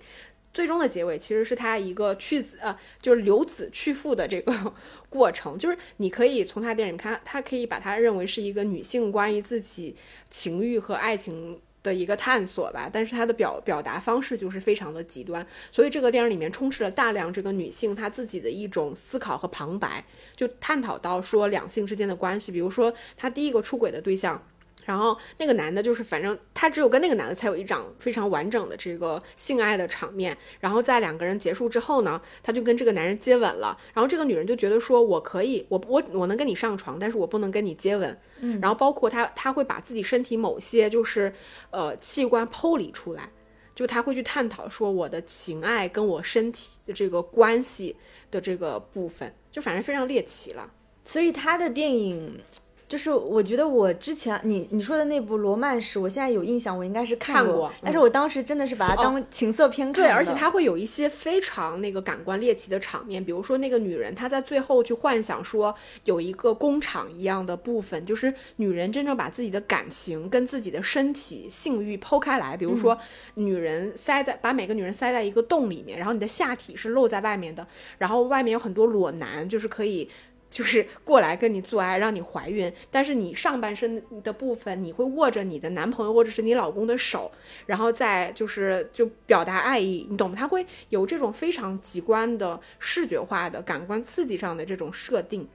[SPEAKER 1] 最终的结尾其实是她一个去子呃，就是留子去父的这个过程。就是你可以从她电影看，她可以把她认为是一个女性关于自己情欲和爱情。的一个探索吧，但是她的表表达方式就是非常的极端，所以这个电影里面充斥了大量这个女性她自己的一种思考和旁白，就探讨到说两性之间的关系，比如说她第一个出轨的对象。然后那个男的，就是反正他只有跟那个男的才有一场非常完整的这个性爱的场面。然后在两个人结束之后呢，他就跟这个男人接吻了。然后这个女人就觉得说，我可以，我我我能跟你上床，但是我不能跟你接吻。
[SPEAKER 2] 嗯。
[SPEAKER 1] 然后包括他，他会把自己身体某些就是呃器官剖离出来，就他会去探讨说我的情爱跟我身体的这个关系的这个部分，就反正非常猎奇了。
[SPEAKER 2] 所以他的电影。就是我觉得我之前你你说的那部《罗曼史》，我现在有印象，我应该是
[SPEAKER 1] 看
[SPEAKER 2] 过，但是我当时真的是把它当情色片看。
[SPEAKER 1] 对，而且它会有一些非常那个感官猎奇的场面，比如说那个女人她在最后去幻想说有一个工厂一样的部分，就是女人真正把自己的感情跟自己的身体性欲剖开来，比如说女人塞在把每个女人塞在一个洞里面，然后你的下体是露在外面的，然后外面有很多裸男，就是可以。就是过来跟你做爱，让你怀孕，但是你上半身的部分，你会握着你的男朋友或者是你老公的手，然后再就是就表达爱意，你懂吗？他会有这种非常极端的视觉化的感官刺激上的这种设定，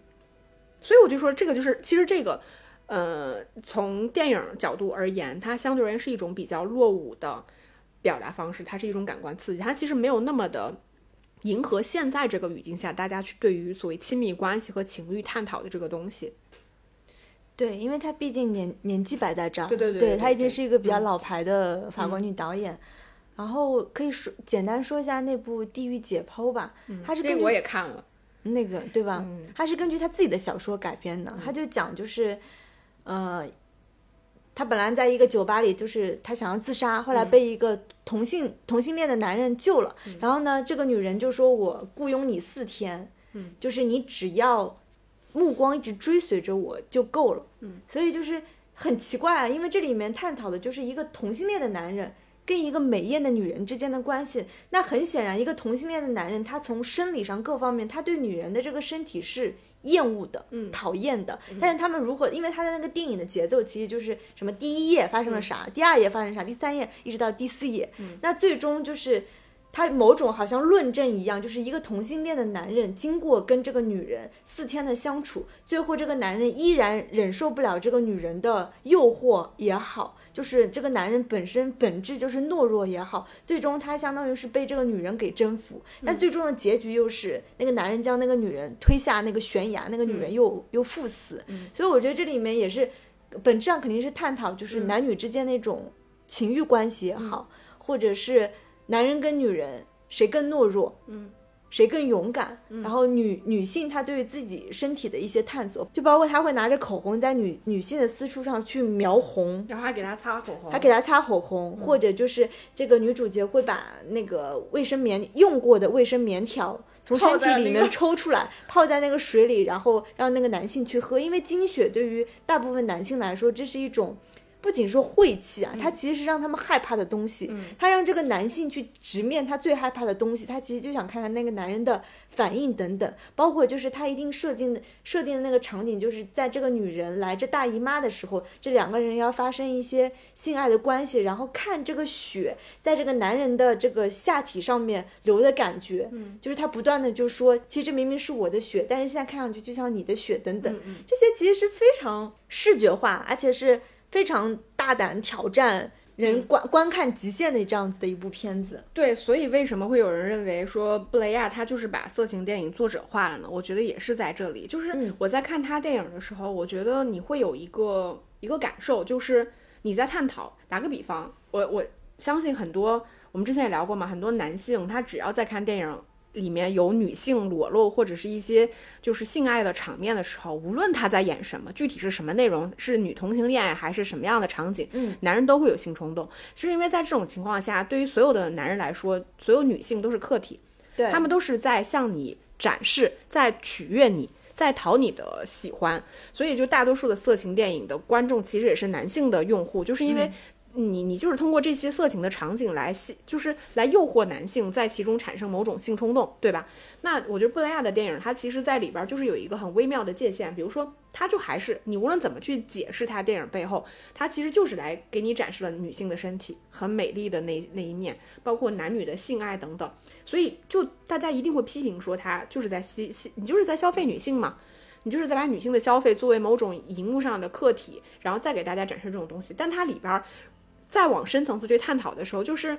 [SPEAKER 1] 所以我就说这个就是其实这个，呃，从电影角度而言，它相对而言是一种比较落伍的表达方式，它是一种感官刺激，它其实没有那么的。迎合现在这个语境下，大家去对于所谓亲密关系和情欲探讨的这个东西，
[SPEAKER 2] 对，因为他毕竟年年纪摆在这儿，
[SPEAKER 1] 对对对，
[SPEAKER 2] 他已经是一个比较老牌的法国女导演。然后可以说简单说一下那部《地狱解剖》吧，他是
[SPEAKER 1] 这我也看了，
[SPEAKER 2] 那个对吧？他是根据他自己的小说改编的，他就讲就是，呃。他本来在一个酒吧里，就是他想要自杀，后来被一个同性同性恋的男人救了。然后呢，这个女人就说：“我雇佣你四天，
[SPEAKER 1] 嗯，
[SPEAKER 2] 就是你只要目光一直追随着我就够了。”
[SPEAKER 1] 嗯，
[SPEAKER 2] 所以就是很奇怪啊，因为这里面探讨的就是一个同性恋的男人跟一个美艳的女人之间的关系。那很显然，一个同性恋的男人，他从生理上各方面，他对女人的这个身体是。厌恶的，
[SPEAKER 1] 嗯，
[SPEAKER 2] 讨厌的，但是他们如何？因为他的那个电影的节奏其实就是什么，第一页发生了啥，第二页发生啥，第三页一直到第四页，那最终就是。他某种好像论证一样，就是一个同性恋的男人，经过跟这个女人四天的相处，最后这个男人依然忍受不了这个女人的诱惑也好，就是这个男人本身本质就是懦弱也好，最终他相当于是被这个女人给征服。但最终的结局又是那个男人将那个女人推下那个悬崖，那个女人又又赴死。所以我觉得这里面也是本质上肯定是探讨，就是男女之间那种情欲关系也好，或者是。男人跟女人谁更懦弱？
[SPEAKER 1] 嗯，
[SPEAKER 2] 谁更勇敢？然后女女性她对于自己身体的一些探索，就包括她会拿着口红在女女性的私处上去描红，
[SPEAKER 1] 然后还给她擦口红，
[SPEAKER 2] 还给她擦口红，或者就是这个女主角会把那个卫生棉用过的卫生棉条从身体里面抽出来，泡在那个水里，然后让那个男性去喝，因为经血对于大部分男性来说，这是一种。不仅说晦气啊，他其实是让他们害怕的东西。他让这个男性去直面他最害怕的东西，他其实就想看看那个男人的反应等等。包括就是他一定设定的设定的那个场景，就是在这个女人来这大姨妈的时候，这两个人要发生一些性爱的关系，然后看这个血在这个男人的这个下体上面流的感觉。
[SPEAKER 1] 嗯，
[SPEAKER 2] 就是他不断的就说，其实这明明是我的血，但是现在看上去就像你的血等等。
[SPEAKER 1] 嗯，
[SPEAKER 2] 这些其实是非常视觉化，而且是。非常大胆挑战人观观看极限的这样子的一部片子，
[SPEAKER 1] 对，所以为什么会有人认为说布雷亚他就是把色情电影作者化了呢？我觉得也是在这里，就是我在看他电影的时候，我觉得你会有一个一个感受，就是你在探讨。打个比方，我我相信很多，我们之前也聊过嘛，很多男性他只要在看电影。里面有女性裸露或者是一些就是性爱的场面的时候，无论他在演什么，具体是什么内容，是女同性恋还是什么样的场景，
[SPEAKER 2] 嗯，
[SPEAKER 1] 男人都会有性冲动，是因为在这种情况下，对于所有的男人来说，所有女性都是客体，
[SPEAKER 2] 对。
[SPEAKER 1] 他们都是在向你展示，在取悦你，在讨你的喜欢，所以就大多数的色情电影的观众其实也是男性的用户，就是因为。你你就是通过这些色情的场景来吸，就是来诱惑男性在其中产生某种性冲动，对吧？那我觉得布雷亚的电影，它其实在里边就是有一个很微妙的界限，比如说，它就还是你无论怎么去解释它电影背后，它其实就是来给你展示了女性的身体很美丽的那那一面，包括男女的性爱等等，所以就大家一定会批评说它就是在吸吸，你就是在消费女性嘛。你就是在把女性的消费作为某种荧幕上的客体，然后再给大家展示这种东西。但它里边再往深层次去探讨的时候，就是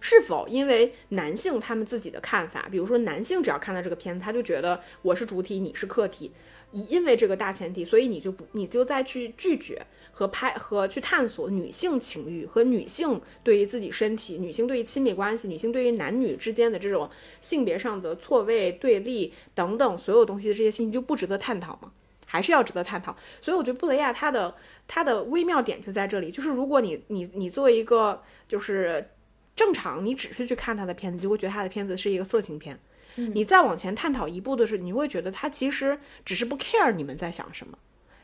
[SPEAKER 1] 是否因为男性他们自己的看法，比如说男性只要看到这个片子，他就觉得我是主体，你是客体。因为这个大前提，所以你就不，你就再去拒绝和拍和去探索女性情欲和女性对于自己身体、女性对于亲密关系、女性对于男女之间的这种性别上的错位对立等等所有东西的这些信息就不值得探讨吗？还是要值得探讨？所以我觉得布雷亚他的他的微妙点就在这里，就是如果你你你作为一个就是正常，你只是去看他的片子，就会觉得他的片子是一个色情片。你再往前探讨一步的是，你会觉得他其实只是不 care 你们在想什么，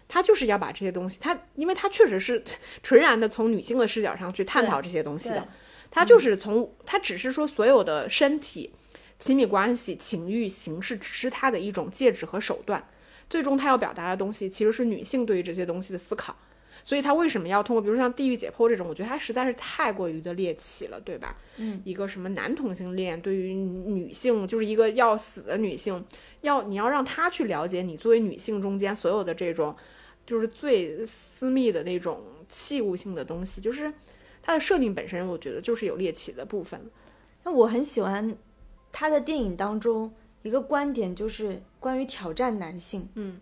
[SPEAKER 1] 他就是要把这些东西，他因为他确实是纯然的从女性的视角上去探讨这些东西的，他就是从他只是说所有的身体、亲密关系、情欲形式只是他的一种介质和手段，最终他要表达的东西其实是女性对于这些东西的思考。所以他为什么要通过，比如像地狱解剖这种？我觉得他实在是太过于的猎奇了，对吧？
[SPEAKER 2] 嗯，
[SPEAKER 1] 一个什么男同性恋对于女性，就是一个要死的女性，要你要让他去了解你作为女性中间所有的这种，就是最私密的那种器物性的东西，就是它的设定本身，我觉得就是有猎奇的部分。
[SPEAKER 2] 那我很喜欢他的电影当中一个观点，就是关于挑战男性。
[SPEAKER 1] 嗯。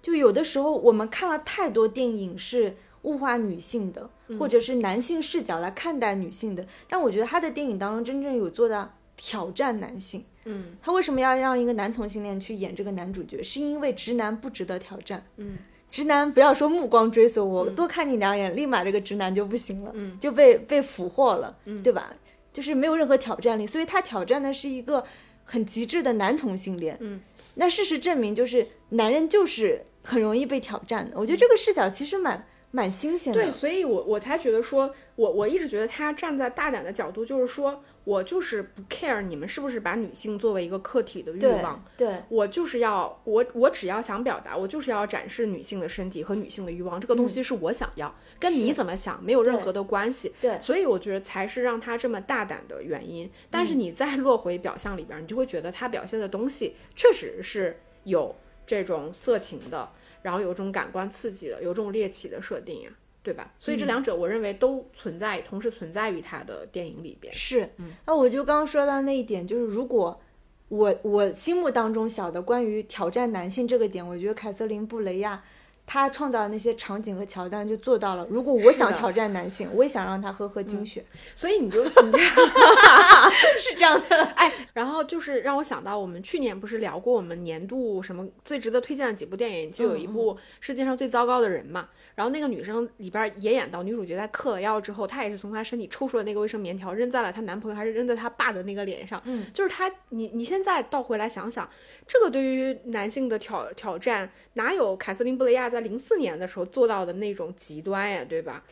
[SPEAKER 2] 就有的时候，我们看了太多电影是物化女性的，或者是男性视角来看待女性的。但我觉得他的电影当中真正有做到挑战男性。
[SPEAKER 1] 嗯，
[SPEAKER 2] 他为什么要让一个男同性恋去演这个男主角？是因为直男不值得挑战。
[SPEAKER 1] 嗯，
[SPEAKER 2] 直男不要说目光追随我，多看你两眼，立马这个直男就不行了，嗯就被被俘获了，嗯对吧？就是没有任何挑战力，所以他挑战的是一个很极致的男同性恋。
[SPEAKER 1] 嗯。
[SPEAKER 2] 那事实证明，就是男人就是很容易被挑战的。我觉得这个视角其实蛮蛮新鲜
[SPEAKER 1] 的。对，所以我我才觉得说，我我一直觉得他站在大胆的角度，就是说。我就是不 care 你们是不是把女性作为一个客体的欲望，
[SPEAKER 2] 对
[SPEAKER 1] 我就是要我我只要想表达，我就是要展示女性的身体和女性的欲望，这个东西是我想要，跟你怎么想没有任何的关系。
[SPEAKER 2] 对，
[SPEAKER 1] 所以我觉得才是让他这么大胆的原因。但是你再落回表象里边，你就会觉得他表现的东西确实是有这种色情的，然后有种感官刺激的，有这种猎奇的设定呀。对吧？所以这两者我认为都存在，同时存在于他的电影里边。
[SPEAKER 2] 是，
[SPEAKER 1] 嗯，
[SPEAKER 2] 那我就刚刚说到那一点，就是如果我我心目当中小的关于挑战男性这个点，我觉得凯瑟琳布雷亚。他创造的那些场景和桥段就做到了。如果我想挑战男性，我也想让他喝喝精血，
[SPEAKER 1] 所以你就 你
[SPEAKER 2] 是这样的。
[SPEAKER 1] 哎，然后就是让我想到，我们去年不是聊过我们年度什么最值得推荐的几部电影，就有一部《世界上最糟糕的人》嘛。然后那个女生里边也演到女主角在嗑了药之后，她也是从她身体抽出了那个卫生棉条，扔在了她男朋友还是扔在她爸的那个脸上。
[SPEAKER 2] 嗯，
[SPEAKER 1] 就是她，你你现在倒回来想想，这个对于男性的挑挑战，哪有凯瑟琳布雷亚在？零四年的时候做到的那种极端呀，对吧？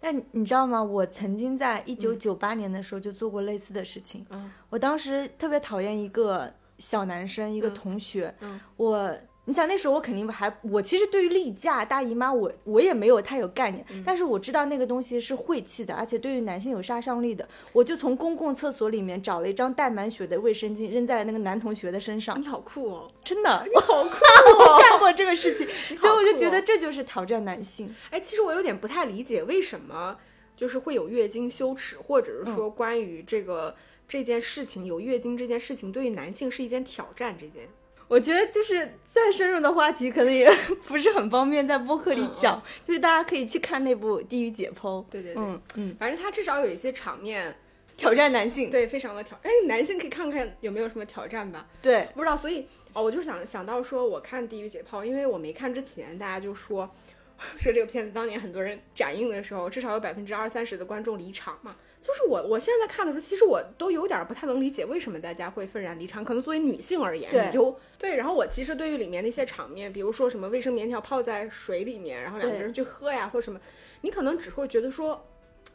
[SPEAKER 2] 但你知道吗？我曾经在一九九八年的时候就做过类似的事情。
[SPEAKER 1] 嗯，
[SPEAKER 2] 我当时特别讨厌一个小男生，一个同学。
[SPEAKER 1] 嗯，
[SPEAKER 2] 我。你想那时候我肯定还我其实对于例假大姨妈我我也没有太有概念，但是我知道那个东西是晦气的，而且对于男性有杀伤力的。我就从公共厕所里面找了一张带满血的卫生巾，扔在了那个男同学的身上。
[SPEAKER 1] 你好酷哦，
[SPEAKER 2] 真的，
[SPEAKER 1] 你好酷，我
[SPEAKER 2] 干过这个事情，所以我就觉得这就是挑战男性。
[SPEAKER 1] 哎，其实我有点不太理解为什么就是会有月经羞耻，或者是说关于这个这件事情有月经这件事情对于男性是一件挑战这件。
[SPEAKER 2] 我觉得就是再深入的话题，可能也 不是很方便在播客里讲，就是大家可以去看那部《地狱解剖》。
[SPEAKER 1] 对对对，
[SPEAKER 2] 嗯嗯，
[SPEAKER 1] 反正他至少有一些场面
[SPEAKER 2] 挑战男性，
[SPEAKER 1] 对，非常的挑。哎，男性可以看看有没有什么挑战吧。
[SPEAKER 2] 对，
[SPEAKER 1] 不知道，所以哦，我就想想到说，我看《地狱解剖》，因为我没看之前，大家就说 说这个片子当年很多人展映的时候，至少有百分之二三十的观众离场嘛。就是我，我现在看的时候，其实我都有点不太能理解为什么大家会愤然离场。可能作为女性而言，你就对。然后我其实对于里面那些场面，比如说什么卫生棉条泡在水里面，然后两个人去喝呀，或什么，你可能只会觉得说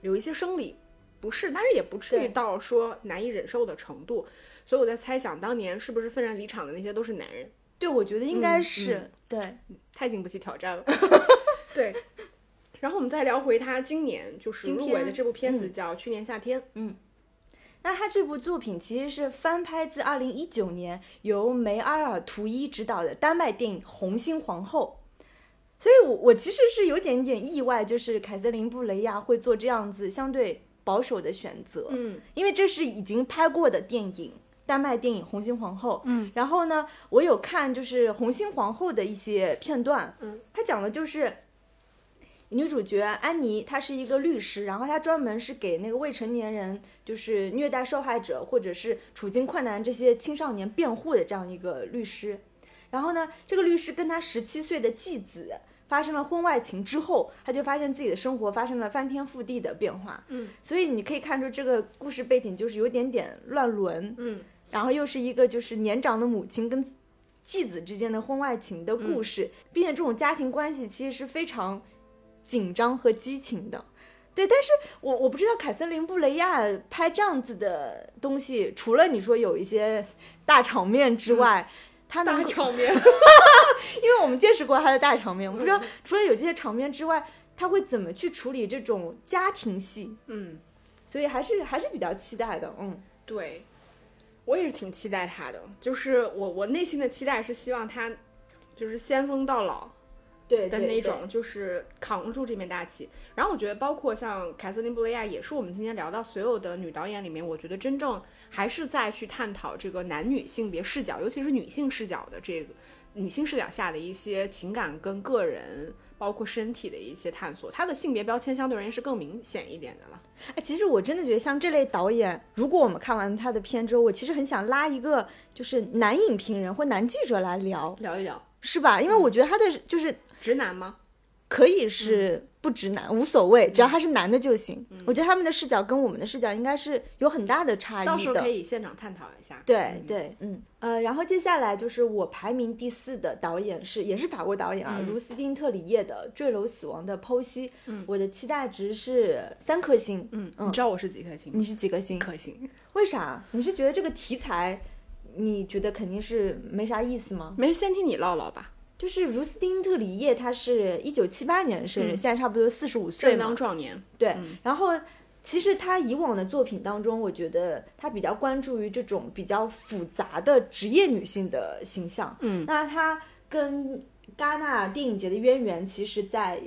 [SPEAKER 1] 有一些生理不适，但是也不至于到说难以忍受的程度。所以我在猜想，当年是不是愤然离场的那些都是男人？
[SPEAKER 2] 对，我觉得应该是对，
[SPEAKER 1] 太经不起挑战了。对。然后我们再聊回他今年就是入围的这部片子，叫《去年夏天》。
[SPEAKER 2] 嗯，那他这部作品其实是翻拍自二零一九年由梅阿尔图伊执导的丹麦电影《红心皇后》，所以我我其实是有点点意外，就是凯瑟琳布雷亚会做这样子相对保守的选择，
[SPEAKER 1] 嗯，
[SPEAKER 2] 因为这是已经拍过的电影，丹麦电影《红心皇后》，
[SPEAKER 1] 嗯，
[SPEAKER 2] 然后呢，我有看就是《红心皇后》的一些片段，
[SPEAKER 1] 嗯，
[SPEAKER 2] 它讲的就是。女主角安妮，她是一个律师，然后她专门是给那个未成年人，就是虐待受害者或者是处境困难这些青少年辩护的这样一个律师。然后呢，这个律师跟他十七岁的继子发生了婚外情之后，他就发现自己的生活发生了翻天覆地的变化。
[SPEAKER 1] 嗯，
[SPEAKER 2] 所以你可以看出这个故事背景就是有点点乱伦。
[SPEAKER 1] 嗯，
[SPEAKER 2] 然后又是一个就是年长的母亲跟继子之间的婚外情的故事，并且这种家庭关系其实是非常。紧张和激情的，对，但是我我不知道凯瑟琳布雷亚拍这样子的东西，除了你说有一些大场面之外，他
[SPEAKER 1] 大场面，
[SPEAKER 2] 因为我们见识过他的大场面，我不知道除了有这些场面之外，他会怎么去处理这种家庭戏，
[SPEAKER 1] 嗯，
[SPEAKER 2] 所以还是还是比较期待的，嗯，
[SPEAKER 1] 对，我也是挺期待他的，就是我我内心的期待是希望他就是先锋到老。
[SPEAKER 2] 对
[SPEAKER 1] 的那种，就是扛住这面大旗。然后我觉得，包括像凯瑟琳布雷亚，也是我们今天聊到所有的女导演里面，我觉得真正还是在去探讨这个男女性别视角，尤其是女性视角的这个女性视角下的一些情感跟个人，包括身体的一些探索。她的性别标签相对而言是更明显一点的了。
[SPEAKER 2] 哎，其实我真的觉得像这类导演，如果我们看完他的片之后，我其实很想拉一个就是男影评人或男记者来聊
[SPEAKER 1] 聊一聊，
[SPEAKER 2] 是吧？因为我觉得他的就是。
[SPEAKER 1] 直男吗？
[SPEAKER 2] 可以是不直男，无所谓，只要他是男的就行。我觉得他们的视角跟我们的视角应该是有很大的差异的。
[SPEAKER 1] 到时候可以现场探讨一下。
[SPEAKER 2] 对对，嗯呃，然后接下来就是我排名第四的导演是，也是法国导演啊，茹斯丁特里叶的《坠楼死亡的剖析》。
[SPEAKER 1] 嗯，
[SPEAKER 2] 我的期待值是三颗星。
[SPEAKER 1] 嗯嗯，你知道我是几颗星？
[SPEAKER 2] 你是几颗星？
[SPEAKER 1] 一颗星。
[SPEAKER 2] 为啥？你是觉得这个题材，你觉得肯定是没啥意思吗？
[SPEAKER 1] 没事，先听你唠唠吧。
[SPEAKER 2] 就是茹斯汀特里叶，他是一九七八年生人，现在差不多四十五岁
[SPEAKER 1] 正当壮年。
[SPEAKER 2] 对，然后其实他以往的作品当中，我觉得他比较关注于这种比较复杂的职业女性的形象。
[SPEAKER 1] 嗯，
[SPEAKER 2] 那他跟戛纳电影节的渊源，其实在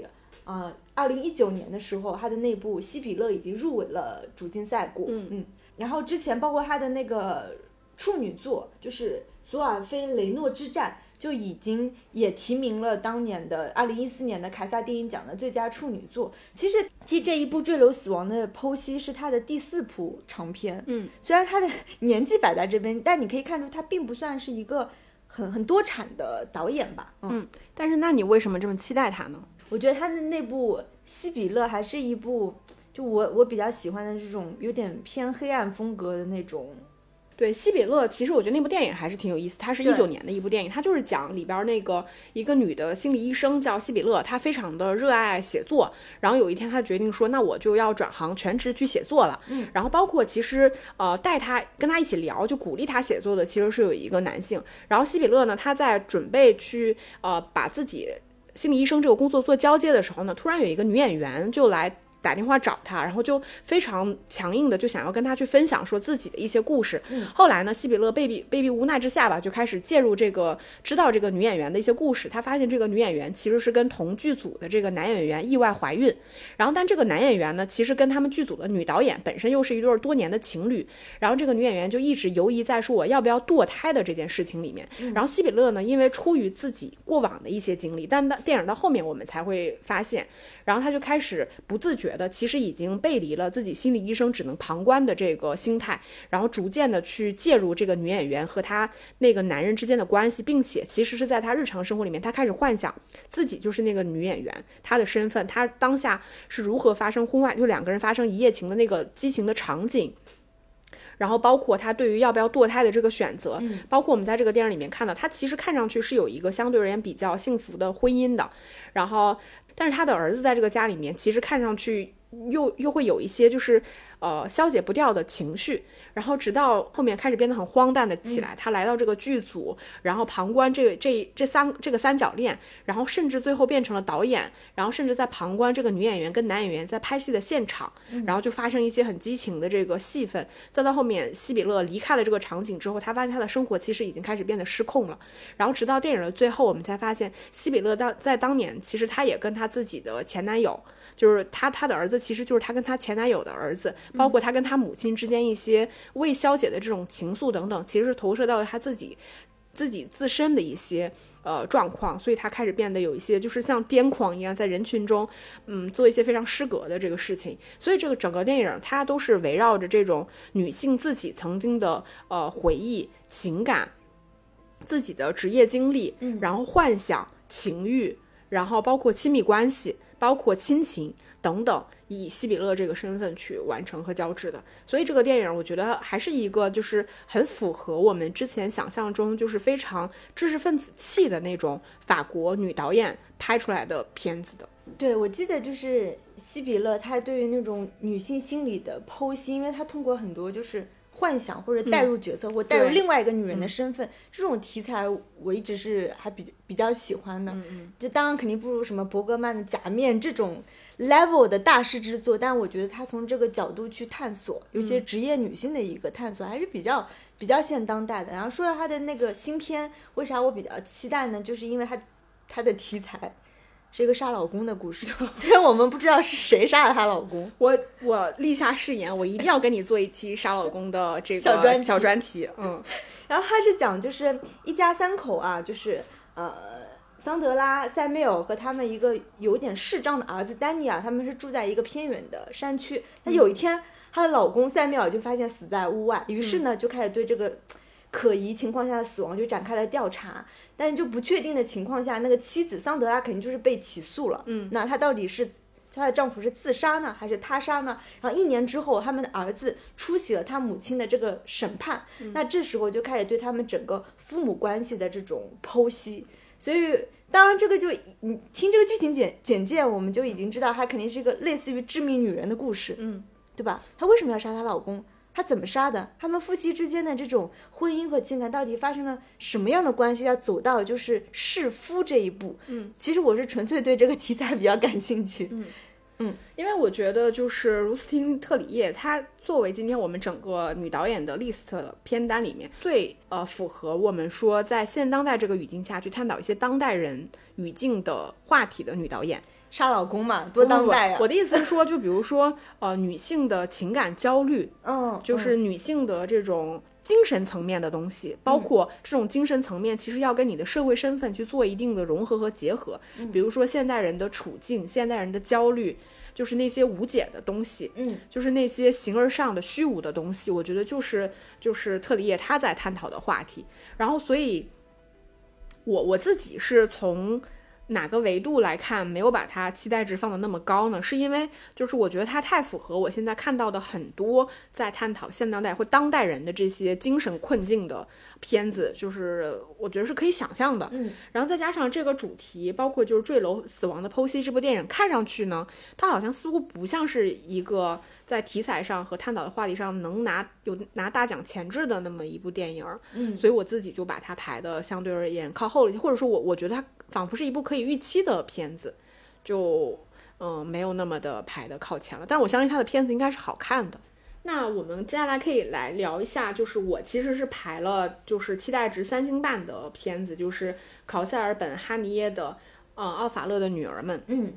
[SPEAKER 2] 呃二零一九年的时候，他的那部《西比勒》已经入围了主竞赛过。
[SPEAKER 1] 嗯
[SPEAKER 2] 嗯，然后之前包括他的那个处女作，就是《索尔菲雷诺之战》。就已经也提名了当年的二零一四年的凯撒电影奖的最佳处女作。其实，其实这一部《坠楼死亡的剖析》是他的第四部长片。
[SPEAKER 1] 嗯，
[SPEAKER 2] 虽然他的年纪摆在这边，但你可以看出他并不算是一个很很多产的导演吧。
[SPEAKER 1] 嗯，但是那你为什么这么期待他呢？
[SPEAKER 2] 我觉得他的那部《西比勒》还是一部，就我我比较喜欢的这种有点偏黑暗风格的那种。
[SPEAKER 1] 对希比勒，其实我觉得那部电影还是挺有意思。它是一九年的一部电影，它就是讲里边那个一个女的心理医生叫希比勒，她非常的热爱写作。然后有一天，她决定说，那我就要转行全职去写作了。
[SPEAKER 2] 嗯，
[SPEAKER 1] 然后包括其实呃带她跟她一起聊，就鼓励她写作的，其实是有一个男性。然后希比勒呢，他在准备去呃把自己心理医生这个工作做交接的时候呢，突然有一个女演员就来。打电话找他，然后就非常强硬的就想要跟他去分享说自己的一些故事。后来呢，西比勒被逼被逼无奈之下吧，就开始介入这个知道这个女演员的一些故事。他发现这个女演员其实是跟同剧组的这个男演员意外怀孕，然后但这个男演员呢，其实跟他们剧组的女导演本身又是一对多年的情侣。然后这个女演员就一直犹疑在说我要不要堕胎的这件事情里面。然后西比勒呢，因为出于自己过往的一些经历，但到电影到后面我们才会发现，然后他就开始不自觉。觉得其实已经背离了自己心理医生只能旁观的这个心态，然后逐渐的去介入这个女演员和她那个男人之间的关系，并且其实是在她日常生活里面，她开始幻想自己就是那个女演员，她的身份，她当下是如何发生婚外，就两个人发生一夜情的那个激情的场景，然后包括他对于要不要堕胎的这个选择，包括我们在这个电影里面看到，他其实看上去是有一个相对而言比较幸福的婚姻的，然后。但是他的儿子在这个家里面，其实看上去又又会有一些就是呃消解不掉的情绪，然后直到后面开始变得很荒诞的起来。他来到这个剧组，然后旁观这个这这三这个三角恋，然后甚至最后变成了导演，然后甚至在旁观这个女演员跟男演员在拍戏的现场，然后就发生一些很激情的这个戏份。再到后面，希比勒离开了这个场景之后，他发现他的生活其实已经开始变得失控了。然后直到电影的最后，我们才发现希比勒当在当年其实他也跟他自己的前男友。就是他，他的儿子其实就是她跟她前男友的儿子，包括她跟她母亲之间一些未消解的这种情愫等等，其实是投射到了她自己自己自身的一些呃状况，所以他开始变得有一些就是像癫狂一样，在人群中，嗯，做一些非常失格的这个事情。所以这个整个电影它都是围绕着这种女性自己曾经的呃回忆、情感、自己的职业经历，然后幻想、情欲，然后包括亲密关系。包括亲情等等，以西比勒这个身份去完成和交织的，所以这个电影我觉得还是一个就是很符合我们之前想象中就是非常知识分子气的那种法国女导演拍出来的片子的。
[SPEAKER 2] 对，我记得就是西比勒他对于那种女性心理的剖析，因为他通过很多就是幻想或者代入角色或代入另外一个女人的身份，这种题材我一直是还比比较喜欢的。
[SPEAKER 1] 嗯嗯，
[SPEAKER 2] 就当然肯定不如什么伯格曼的《假面》这种 level 的大师之作，但我觉得他从这个角度去探索，尤其是职业女性的一个探索，还是比较比较现当代的。然后说到他的那个新片，为啥我比较期待呢？就是因为他他的题材。是一个杀老公的故事，虽然我们不知道是谁杀了她老公。
[SPEAKER 1] 我我立下誓言，我一定要跟你做一期杀老公的这个小专题。嗯，
[SPEAKER 2] 然后他是讲就是一家三口啊，就是呃桑德拉、塞缪尔和他们一个有点视障的儿子丹尼尔，他们是住在一个偏远的山区。那有一天，她的老公塞缪尔就发现死在屋外，于是呢就开始对这个。可疑情况下的死亡就展开了调查，但是就不确定的情况下，那个妻子桑德拉肯定就是被起诉了。
[SPEAKER 1] 嗯，
[SPEAKER 2] 那她到底是她的丈夫是自杀呢，还是他杀呢？然后一年之后，他们的儿子出席了他母亲的这个审判，那这时候就开始对他们整个父母关系的这种剖析。所以，当然这个就你听这个剧情简简介，我们就已经知道她肯定是一个类似于致命女人的故事，
[SPEAKER 1] 嗯，
[SPEAKER 2] 对吧？她为什么要杀她老公？她怎么杀的？他们夫妻之间的这种婚姻和情感到底发生了什么样的关系？要走到就是弑夫这一步？
[SPEAKER 1] 嗯，
[SPEAKER 2] 其实我是纯粹对这个题材比较感兴趣。
[SPEAKER 1] 嗯嗯，因为我觉得就是卢斯汀特里叶，她作为今天我们整个女导演的 list 片单里面最呃符合我们说在现当代这个语境下去探讨一些当代人语境的话题的女导演。
[SPEAKER 2] 杀老公嘛，多当代
[SPEAKER 1] 啊！我的意思是说，就比如说，呃，女性的情感焦虑，
[SPEAKER 2] 嗯，
[SPEAKER 1] 就是女性的这种精神层面的东西，包括这种精神层面，其实要跟你的社会身份去做一定的融合和结合。比如说，现代人的处境，现代人的焦虑，就是那些无解的东西，
[SPEAKER 2] 嗯，
[SPEAKER 1] 就是那些形而上的虚无的东西。我觉得就是就是特里叶他在探讨的话题。然后，所以，我我自己是从。哪个维度来看没有把它期待值放的那么高呢？是因为就是我觉得它太符合我现在看到的很多在探讨现当代或当代人的这些精神困境的片子，就是我觉得是可以想象的。
[SPEAKER 2] 嗯，
[SPEAKER 1] 然后再加上这个主题，包括就是坠楼死亡的剖析，这部电影看上去呢，它好像似乎不像是一个。在题材上和探讨的话题上能拿有拿大奖前置的那么一部电影，
[SPEAKER 2] 嗯，
[SPEAKER 1] 所以我自己就把它排的相对而言靠后了一些，或者说我我觉得它仿佛是一部可以预期的片子，就嗯没有那么的排的靠前了。但我相信他的片子应该是好看的。那我们接下来可以来聊一下，就是我其实是排了就是期待值三星半的片子，就是考塞尔本哈尼耶的呃奥法勒的女儿们，
[SPEAKER 2] 嗯。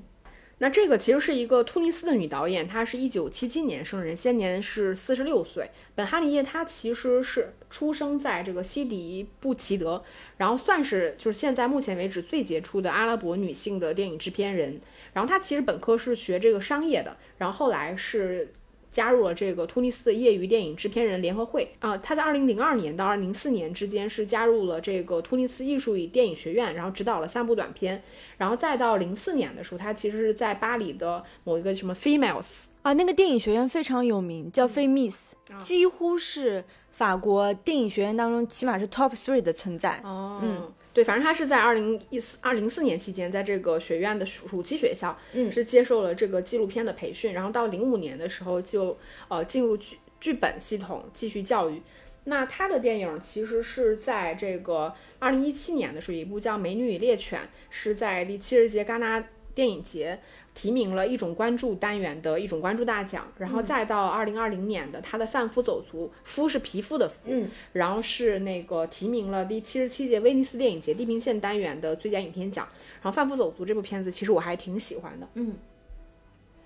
[SPEAKER 1] 那这个其实是一个突尼斯的女导演，她是一九七七年生人，现年是四十六岁。本哈里叶她其实是出生在这个西迪布奇德，然后算是就是现在目前为止最杰出的阿拉伯女性的电影制片人。然后她其实本科是学这个商业的，然后后来是。加入了这个突尼斯的业余电影制片人联合会。啊，他在二零零二年到二零零四年之间是加入了这个突尼斯艺术与电影学院，然后指导了三部短片，然后再到零四年的时候，他其实是在巴黎的某一个什么 Females
[SPEAKER 2] 啊，那个电影学院非常有名，叫 Femis，几乎是法国电影学院当中起码是 Top three 的存在。
[SPEAKER 1] 哦，嗯。对，反正他是在二零一四二零四年期间，在这个学院的暑暑期学校，
[SPEAKER 2] 嗯，
[SPEAKER 1] 是接受了这个纪录片的培训，然后到零五年的时候就呃进入剧剧本系统继续教育。那他的电影其实是在这个二零一七年的时候，一部叫《美女与猎犬》，是在第七十届戛纳电影节提名了一种关注单元的一种关注大奖，然后再到二零二零年的他的《贩夫走卒》，夫是皮肤的夫，
[SPEAKER 2] 嗯，
[SPEAKER 1] 然后是那个提名了第七十七届威尼斯电影节地平线单元的最佳影片奖。然后《贩夫走卒》这部片子其实我还挺喜欢的，
[SPEAKER 2] 嗯。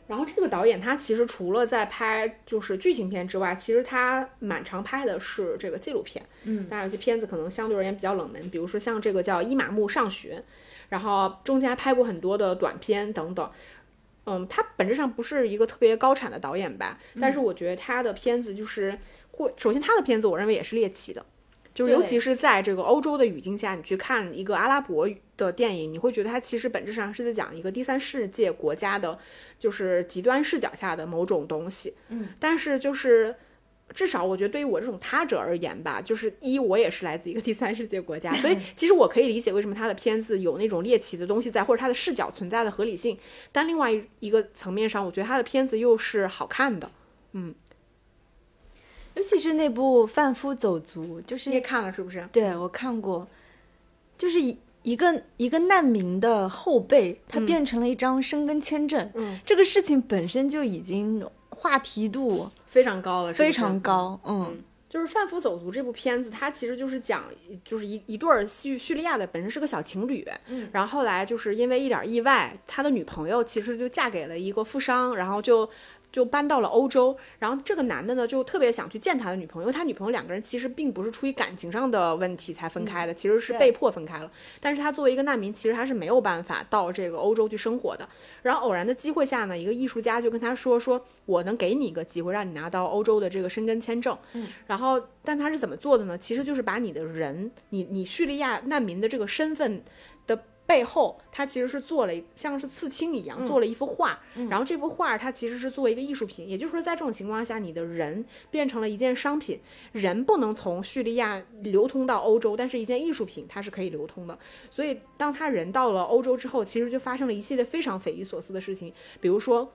[SPEAKER 1] 然后这个导演他其实除了在拍就是剧情片之外，其实他蛮常拍的是这个纪录片。
[SPEAKER 2] 嗯，
[SPEAKER 1] 当然有些片子可能相对而言比较冷门，比如说像这个叫《伊玛目上学》，然后中间还拍过很多的短片等等。嗯，他本质上不是一个特别高产的导演吧，但是我觉得他的片子就是会，首先他的片子我认为也是猎奇的。就是尤其是在这个欧洲的语境下，你去看一个阿拉伯的电影，你会觉得他其实本质上是在讲一个第三世界国家的，就是极端视角下的某种东西。
[SPEAKER 2] 嗯，
[SPEAKER 1] 但是就是至少我觉得对于我这种他者而言吧，就是一我也是来自一个第三世界国家，所以其实我可以理解为什么他的片子有那种猎奇的东西在，或者他的视角存在的合理性。但另外一个层面上，我觉得他的片子又是好看的。嗯。
[SPEAKER 2] 尤其是那部《贩夫走卒》，就是
[SPEAKER 1] 你也看了是不是？
[SPEAKER 2] 对我看过，就是一一个一个难民的后辈，他变成了一张申根签证。
[SPEAKER 1] 嗯，
[SPEAKER 2] 这个事情本身就已经话题度
[SPEAKER 1] 非常高了，
[SPEAKER 2] 非常高。
[SPEAKER 1] 嗯，就是《贩夫走卒》这部片子，它其实就是讲，就是一一对儿叙叙利亚的本身是个小情侣，
[SPEAKER 2] 嗯，
[SPEAKER 1] 然后后来就是因为一点意外，他的女朋友其实就嫁给了一个富商，然后就。就搬到了欧洲，然后这个男的呢，就特别想去见他的女朋友，因为他女朋友两个人其实并不是出于感情上的问题才分开的，其实是被迫分开了。但是他作为一个难民，其实他是没有办法到这个欧洲去生活的。然后偶然的机会下呢，一个艺术家就跟他说：“说我能给你一个机会，让你拿到欧洲的这个申根签证。”
[SPEAKER 2] 嗯，
[SPEAKER 1] 然后但他是怎么做的呢？其实就是把你的人，你你叙利亚难民的这个身份的。背后，他其实是做了像是刺青一样做了一幅画，然后这幅画它其实是作为一个艺术品，也就是说，在这种情况下，你的人变成了一件商品，人不能从叙利亚流通到欧洲，但是一件艺术品它是可以流通的。所以，当他人到了欧洲之后，其实就发生了一系列非常匪夷所思的事情，比如说。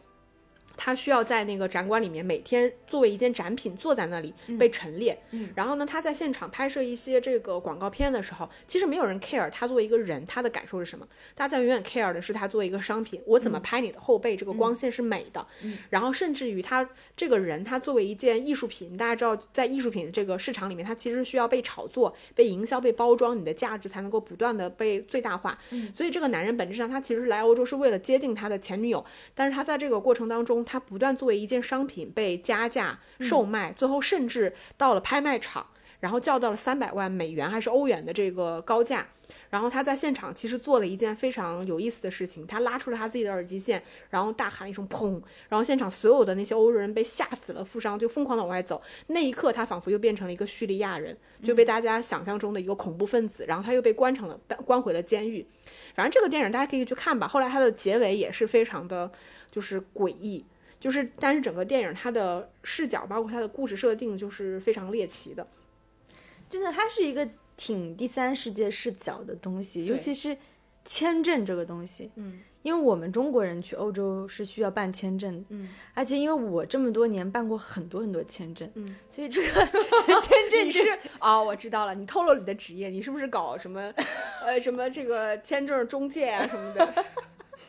[SPEAKER 1] 他需要在那个展馆里面每天作为一件展品坐在那里被陈列，
[SPEAKER 2] 嗯，
[SPEAKER 1] 然后呢，他在现场拍摄一些这个广告片的时候，其实没有人 care 他作为一个人他的感受是什么，大家永远 care 的是他作为一个商品，我怎么拍你的后背，这个光线是美的，
[SPEAKER 2] 嗯，
[SPEAKER 1] 然后甚至于他这个人他作为一件艺术品，大家知道在艺术品这个市场里面，它其实需要被炒作、被营销、被包装，你的价值才能够不断的被最大化，
[SPEAKER 2] 嗯，
[SPEAKER 1] 所以这个男人本质上他其实是来欧洲是为了接近他的前女友，但是他在这个过程当中，他不断作为一件商品被加价售卖，最后甚至到了拍卖场，然后叫到了三百万美元还是欧元的这个高价。然后他在现场其实做了一件非常有意思的事情，他拉出了他自己的耳机线，然后大喊一声“砰”，然后现场所有的那些欧洲人被吓死了，富商就疯狂的往外走。那一刻，他仿佛又变成了一个叙利亚人，就被大家想象中的一个恐怖分子，然后他又被关成了关回了监狱。反正这个电影大家可以去看吧。后来他的结尾也是非常的，就是诡异。就是，但是整个电影它的视角，包括它的故事设定，就是非常猎奇的。
[SPEAKER 2] 真的，它是一个挺第三世界视角的东西，尤其是签证这个东西。
[SPEAKER 1] 嗯，
[SPEAKER 2] 因为我们中国人去欧洲是需要办签证，
[SPEAKER 1] 嗯，
[SPEAKER 2] 而且因为我这么多年办过很多很多签证，
[SPEAKER 1] 嗯，
[SPEAKER 2] 所以这个 签证
[SPEAKER 1] 是哦，我知道了，你透露你的职业，你是不是搞什么呃什么这个签证中介啊什么的？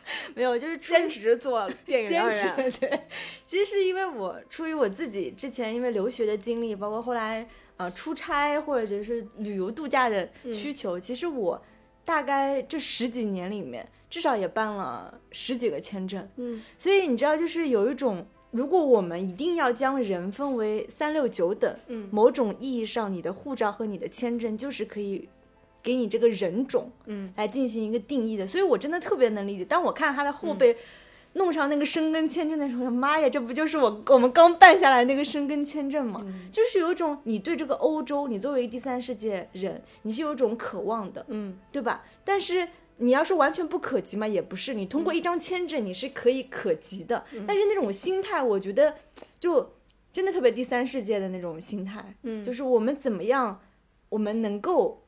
[SPEAKER 2] 没有，就是
[SPEAKER 1] 兼职做电影导演。
[SPEAKER 2] 对，其实是因为我出于我自己之前因为留学的经历，包括后来呃出差或者是旅游度假的需求，其实我大概这十几年里面至少也办了十几个签证。
[SPEAKER 1] 嗯，
[SPEAKER 2] 所以你知道，就是有一种，如果我们一定要将人分为三六九等，
[SPEAKER 1] 嗯，
[SPEAKER 2] 某种意义上，你的护照和你的签证就是可以。给你这个人种，
[SPEAKER 1] 嗯，
[SPEAKER 2] 来进行一个定义的，所以我真的特别能理解。当我看他的后背弄上那个申根签证的时候，妈呀，这不就是我我们刚办下来那个申根签证吗？就是有一种你对这个欧洲，你作为第三世界人，你是有一种渴望的，
[SPEAKER 1] 嗯，
[SPEAKER 2] 对吧？但是你要说完全不可及嘛，也不是。你通过一张签证，你是可以可及的。但是那种心态，我觉得就真的特别第三世界的那种心态，
[SPEAKER 1] 嗯，
[SPEAKER 2] 就是我们怎么样，我们能够。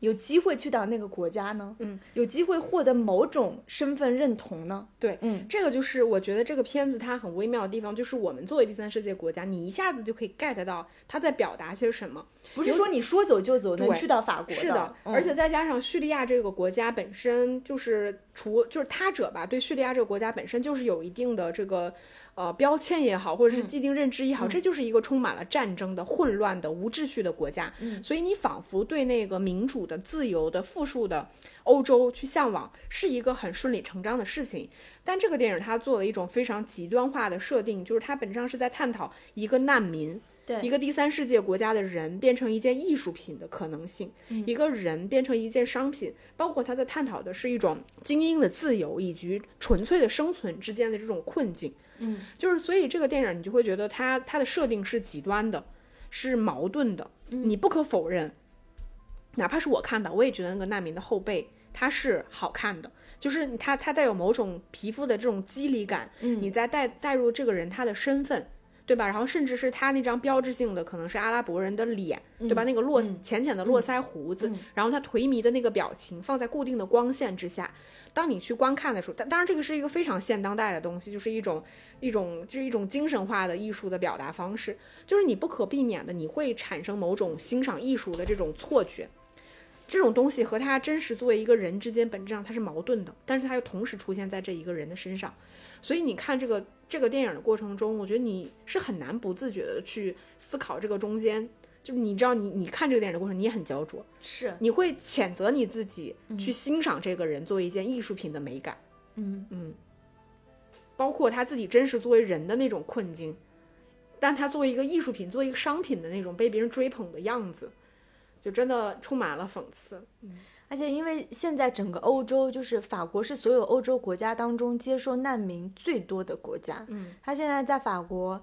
[SPEAKER 2] 有机会去到那个国家呢？嗯，有机会获得某种身份认同呢？
[SPEAKER 1] 对，嗯，这个就是我觉得这个片子它很微妙的地方，就是我们作为第三世界国家，你一下子就可以 get 到他在表达些什么，
[SPEAKER 2] 不是说你说走就走能去到法国
[SPEAKER 1] 是
[SPEAKER 2] 的，
[SPEAKER 1] 而且再加上叙利亚这个国家本身就是除就是他者吧，对叙利亚这个国家本身就是有一定的这个。呃，标签也好，或者是既定认知也好，这就是一个充满了战争的、混乱的、无秩序的国家。嗯，所以你仿佛对那个民主的、自由的、富庶的欧洲去向往，是一个很顺理成章的事情。但这个电影它做了一种非常极端化的设定，就是它本质上是在探讨一个难民，
[SPEAKER 2] 对
[SPEAKER 1] 一个第三世界国家的人变成一件艺术品的可能性，一个人变成一件商品，包括他在探讨的是一种精英的自由以及纯粹的生存之间的这种困境。
[SPEAKER 2] 嗯，
[SPEAKER 1] 就是所以这个电影你就会觉得它它的设定是极端的，是矛盾的。你不可否认，哪怕是我看到，我也觉得那个难民的后背它是好看的，就是它它带有某种皮肤的这种肌理感。
[SPEAKER 2] 嗯，
[SPEAKER 1] 你再带带入这个人他的身份。对吧？然后甚至是他那张标志性的，可能是阿拉伯人的脸，对吧？那个络浅浅的络腮胡子，然后他颓靡的那个表情，放在固定的光线之下，当你去观看的时候，当当然这个是一个非常现当代的东西，就是一种一种就是一种精神化的艺术的表达方式，就是你不可避免的，你会产生某种欣赏艺术的这种错觉。这种东西和他真实作为一个人之间本质上它是矛盾的，但是它又同时出现在这一个人的身上，所以你看这个这个电影的过程中，我觉得你是很难不自觉的去思考这个中间，就是你知道你你看这个电影的过程，你也很焦灼，
[SPEAKER 2] 是
[SPEAKER 1] 你会谴责你自己去欣赏这个人作为一件艺术品的美感，
[SPEAKER 2] 嗯。
[SPEAKER 1] 嗯，包括他自己真实作为人的那种困境，但他作为一个艺术品，作为一个商品的那种被别人追捧的样子。就真的充满了讽刺，嗯，
[SPEAKER 2] 而且因为现在整个欧洲，就是法国是所有欧洲国家当中接受难民最多的国家，
[SPEAKER 1] 嗯，
[SPEAKER 2] 他现在在法国，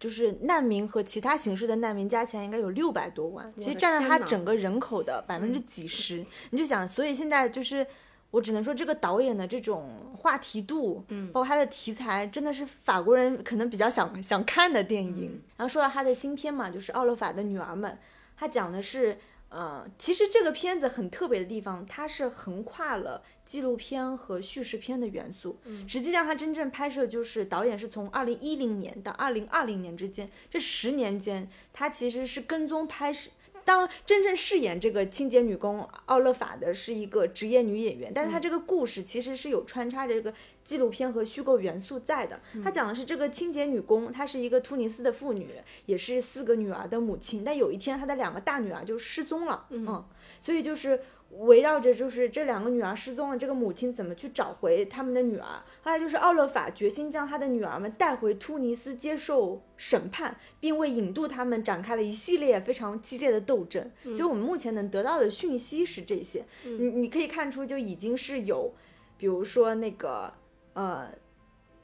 [SPEAKER 2] 就是难民和其他形式的难民加起来应该有六百多万，其实占了他整个人口的百分之几十，你就想，所以现在就是我只能说这个导演的这种话题度，
[SPEAKER 1] 嗯，
[SPEAKER 2] 包括他的题材，真的是法国人可能比较想想看的电影。然后说到他的新片嘛，就是《奥勒法的女儿们》。他讲的是，呃，其实这个片子很特别的地方，它是横跨了纪录片和叙事片的元素。
[SPEAKER 1] 嗯，
[SPEAKER 2] 实际上它真正拍摄就是导演是从二零一零年到二零二零年之间这十年间，他其实是跟踪拍摄。当真正饰演这个清洁女工奥勒法的是一个职业女演员，但是她这个故事其实是有穿插着这个纪录片和虚构元素在的。他讲的是这个清洁女工，她是一个突尼斯的妇女，也是四个女儿的母亲。但有一天，她的两个大女儿就失踪了，嗯，所以就是。围绕着就是这两个女儿失踪了，这个母亲怎么去找回他们的女儿？后来就是奥勒法决心将他的女儿们带回突尼斯接受审判，并为引渡他们展开了一系列非常激烈的斗争。所以我们目前能得到的讯息是这些。你你可以看出，就已经是有，比如说那个呃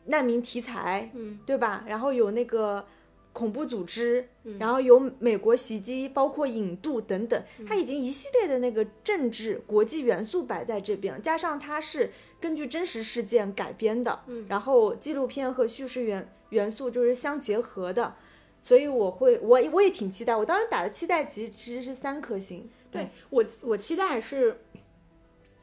[SPEAKER 2] 难民题材，
[SPEAKER 1] 嗯，
[SPEAKER 2] 对吧？然后有那个。恐怖组织，然后有美国袭击，包括引渡等等，它已经一系列的那个政治国际元素摆在这边，加上它是根据真实事件改编的，嗯然后纪录片和叙事元元素就是相结合的，所以我会我我也挺期待，我当时打的期待值其实是三颗星，
[SPEAKER 1] 对我我期待是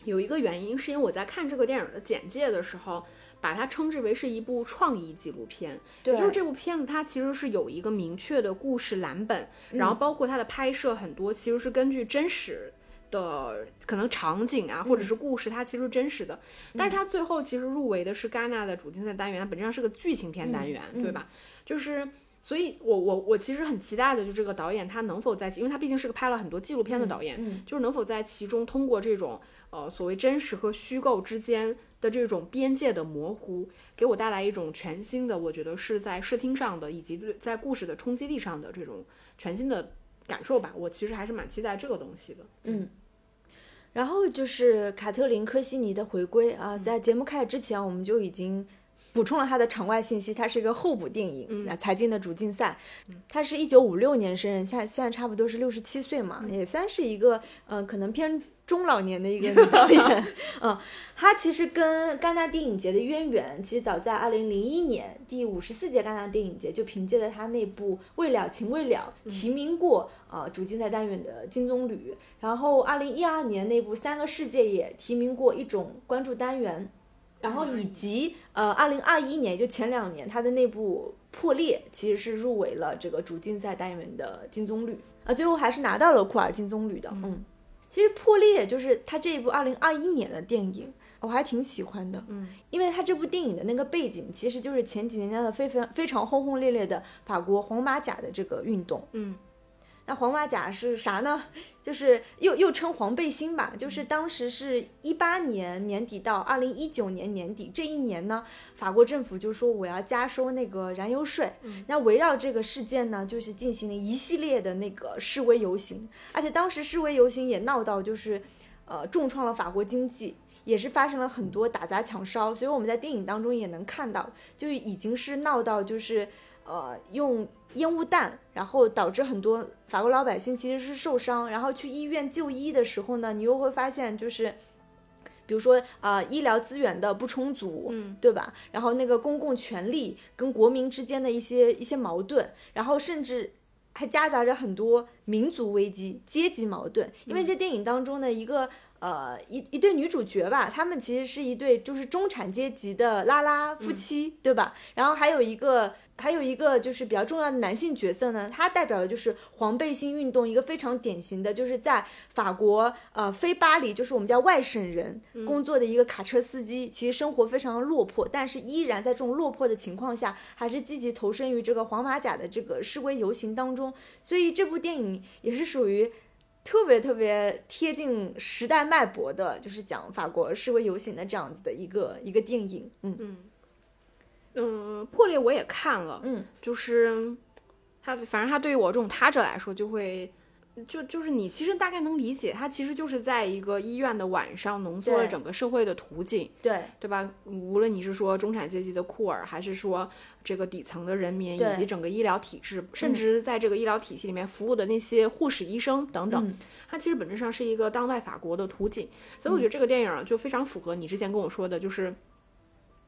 [SPEAKER 1] 有一个原因，是因为我在看这个电影的简介的时候。把它称之为是一部创意纪录片，
[SPEAKER 2] 对，
[SPEAKER 1] 就是这部片子它其实是有一个明确的故事蓝本，然后包括它的拍摄很多其实是根据真实的可能场景啊或者是故事，它其实真实的，但是它最后其实入围的是戛纳的主竞赛单元，本质上是个剧情片单元，对吧？就是。所以，我我我其实很期待的，就这个导演他能否在，因为他毕竟是个拍了很多纪录片的导演，就是能否在其中通过这种呃所谓真实和虚构之间的这种边界的模糊，给我带来一种全新的，我觉得是在视听上的以及在故事的冲击力上的这种全新的感受吧。我其实还是蛮期待这个东西的。
[SPEAKER 2] 嗯，然后就是卡特琳·科西尼的回归啊，在节目开始之前，我们就已经。补充了他的场外信息，它是一个候补电影，那才进的主竞赛。他是一九五六年生人，现现在差不多是六十七岁嘛，也算是一个呃可能偏中老年的一个女导演。嗯，她其实跟戛纳电影节的渊源，其实早在二零零一年第五十四届戛纳电影节就凭借着她那部《未了情未了》提名过呃主竞赛单元的金棕榈，然后二零一二年那部《三个世界》也提名过一种关注单元。然后以及呃，二零二一年就前两年，他的那部《破裂》其实是入围了这个主竞赛单元的金棕榈啊，最后还是拿到了库尔金棕榈的。嗯，其实《破裂》就是他这一部二零二一年的电影，我还挺喜欢的。嗯，因为他这部电影的那个背景其实就是前几年的非常非常轰轰烈烈的法国黄马甲的这个运动。
[SPEAKER 1] 嗯。
[SPEAKER 2] 那黄马甲是啥呢？就是又又称黄背心吧。就是当时是一八年年底到二零一九年年底这一年呢，法国政府就说我要加收那个燃油税。那围绕这个事件呢，就是进行了一系列的那个示威游行，而且当时示威游行也闹到就是，呃，重创了法国经济，也是发生了很多打砸抢烧。所以我们在电影当中也能看到，就已经是闹到就是，呃，用。烟雾弹，然后导致很多法国老百姓其实是受伤，然后去医院就医的时候呢，你又会发现就是，比如说啊，医疗资源的不充足，
[SPEAKER 1] 嗯，
[SPEAKER 2] 对吧？然后那个公共权力跟国民之间的一些一些矛盾，然后甚至还夹杂着很多民族危机、阶级矛盾。因为这电影当中的一个呃一一对女主角吧，她们其实是一对就是中产阶级的拉拉夫妻，对吧？然后还有一个。还有一个就是比较重要的男性角色呢，他代表的就是黄背心运动，一个非常典型的，就是在法国呃非巴黎，就是我们叫外省人工作的一个卡车司机，其实生活非常的落魄，但是依然在这种落魄的情况下，还是积极投身于这个黄马甲的这个示威游行当中，所以这部电影也是属于特别特别贴近时代脉搏的，就是讲法国示威游行的这样子的一个一个电影，嗯。
[SPEAKER 1] 嗯。嗯，破裂我也看了，
[SPEAKER 2] 嗯，
[SPEAKER 1] 就是他，反正他对于我这种他者来说，就会，就就是你其实大概能理解，它其实就是在一个医院的晚上浓缩了整个社会的图景，
[SPEAKER 2] 对
[SPEAKER 1] 对吧？无论你是说中产阶级的库尔，还是说这个底层的人民，以及整个医疗体制，甚至在这个医疗体系里面服务的那些护士、医生等等，它其实本质上是一个当代法国的图景，所以我觉得这个电影就非常符合你之前跟我说的，就是。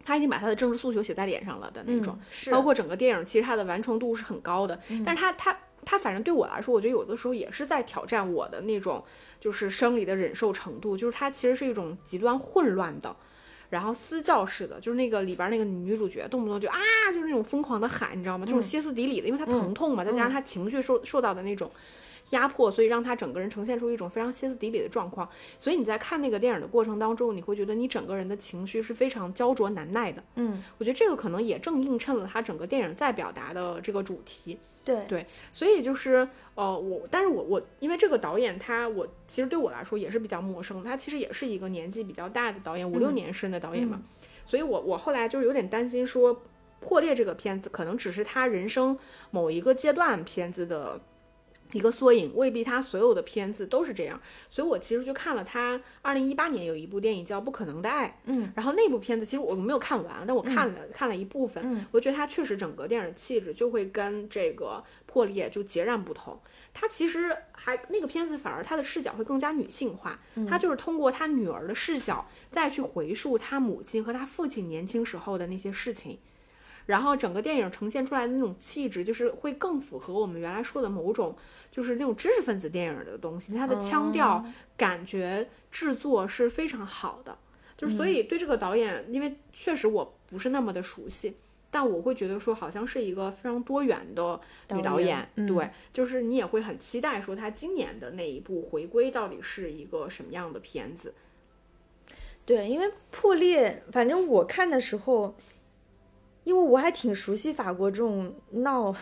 [SPEAKER 1] 他已经把他的政治诉求写在脸上了的那种，包括整个电影，其实它的完成度是很高的。但是他他他，反正对我来说，我觉得有的时候也是在挑战我的那种，就是生理的忍受程度。就是它其实是一种极端混乱的，然后私教式的，就是那个里边那个女主角动不动就啊，就是那种疯狂的喊，你知道吗？这种歇斯底里的，因为她疼痛嘛，再加上她情绪受受到的那种。压迫，所以让他整个人呈现出一种非常歇斯底里的状况。所以你在看那个电影的过程当中，你会觉得你整个人的情绪是非常焦灼难耐的。
[SPEAKER 2] 嗯，
[SPEAKER 1] 我觉得这个可能也正映衬了他整个电影在表达的这个主题。
[SPEAKER 2] 对
[SPEAKER 1] 对，所以就是呃，我，但是我我因为这个导演他，我其实对我来说也是比较陌生。他其实也是一个年纪比较大的导演，五六年生的导演嘛。所以我我后来就是有点担心说，《破裂》这个片子可能只是他人生某一个阶段片子的。一个缩影，未必他所有的片子都是这样，所以我其实就看了他二零一八年有一部电影叫《不可能的爱》，
[SPEAKER 2] 嗯，
[SPEAKER 1] 然后那部片子其实我没有看完，但我看了看了一部分，
[SPEAKER 2] 嗯，
[SPEAKER 1] 我觉得他确实整个电影的气质就会跟这个破裂就截然不同。他其实还那个片子反而他的视角会更加女性化，他就是通过他女儿的视角再去回溯他母亲和他父亲年轻时候的那些事情。然后整个电影呈现出来的那种气质，就是会更符合我们原来说的某种，就是那种知识分子电影的东西。它的腔调、感觉、制作是非常好的。就是所以对这个导演，因为确实我不是那么的熟悉，但我会觉得说好像是一个非常多元的女导演。对，就是你也会很期待说她今年的那一部回归到底是一个什么样的片子。
[SPEAKER 2] 对，因为破裂，反正我看的时候。因为我还挺熟悉法国这种闹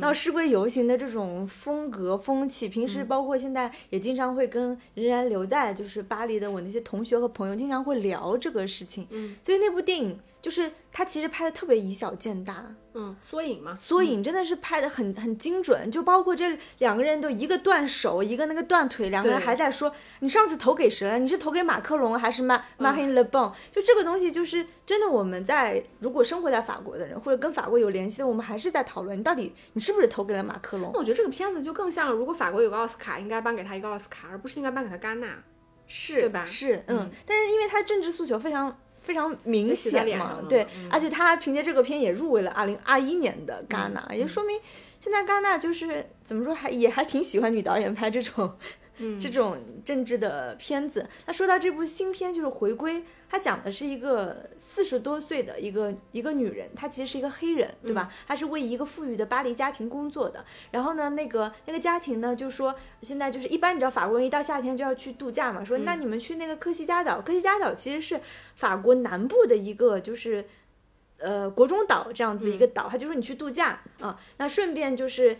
[SPEAKER 2] 闹示威游行的这种风格风气，平时包括现在也经常会跟仍然留在就是巴黎的我那些同学和朋友经常会聊这个事情，
[SPEAKER 1] 嗯，
[SPEAKER 2] 所以那部电影就是它其实拍的特别以小见大，
[SPEAKER 1] 嗯，缩影嘛，
[SPEAKER 2] 缩影真的是拍的很很精准，就包括这两个人都一个断手，一个那个断腿，两个人还在说你上次投给谁了？你是投给马克龙还是马马黑勒邦？就这个东西就是真的，我们在如果生活在法国的人或者跟法国有联系的，我们还是在讨论你到底你是不是投给了马克龙？
[SPEAKER 1] 那我觉得这个片子就更像，如果法国有个奥斯卡，应该颁给他一个奥斯卡，而不是应该颁给他戛纳，
[SPEAKER 2] 是
[SPEAKER 1] 对吧？
[SPEAKER 2] 是，嗯，但是因为他政治诉求非常。非常明显嘛，对，而且他凭借这个片也入围了二零二一年的戛纳，也说明现在戛纳就是怎么说还也还挺喜欢女导演拍这种。这种政治的片子，那说到这部新片就是回归，它讲的是一个四十多岁的一个一个女人，她其实是一个黑人，对吧？她是为一个富裕的巴黎家庭工作的。然后呢，那个那个家庭呢，就说现在就是一般，你知道法国人一到夏天就要去度假嘛，说那你们去那个科西嘉岛，科西嘉岛其实是法国南部的一个就是呃国中岛这样子一个岛，他就说你去度假啊，那顺便就是。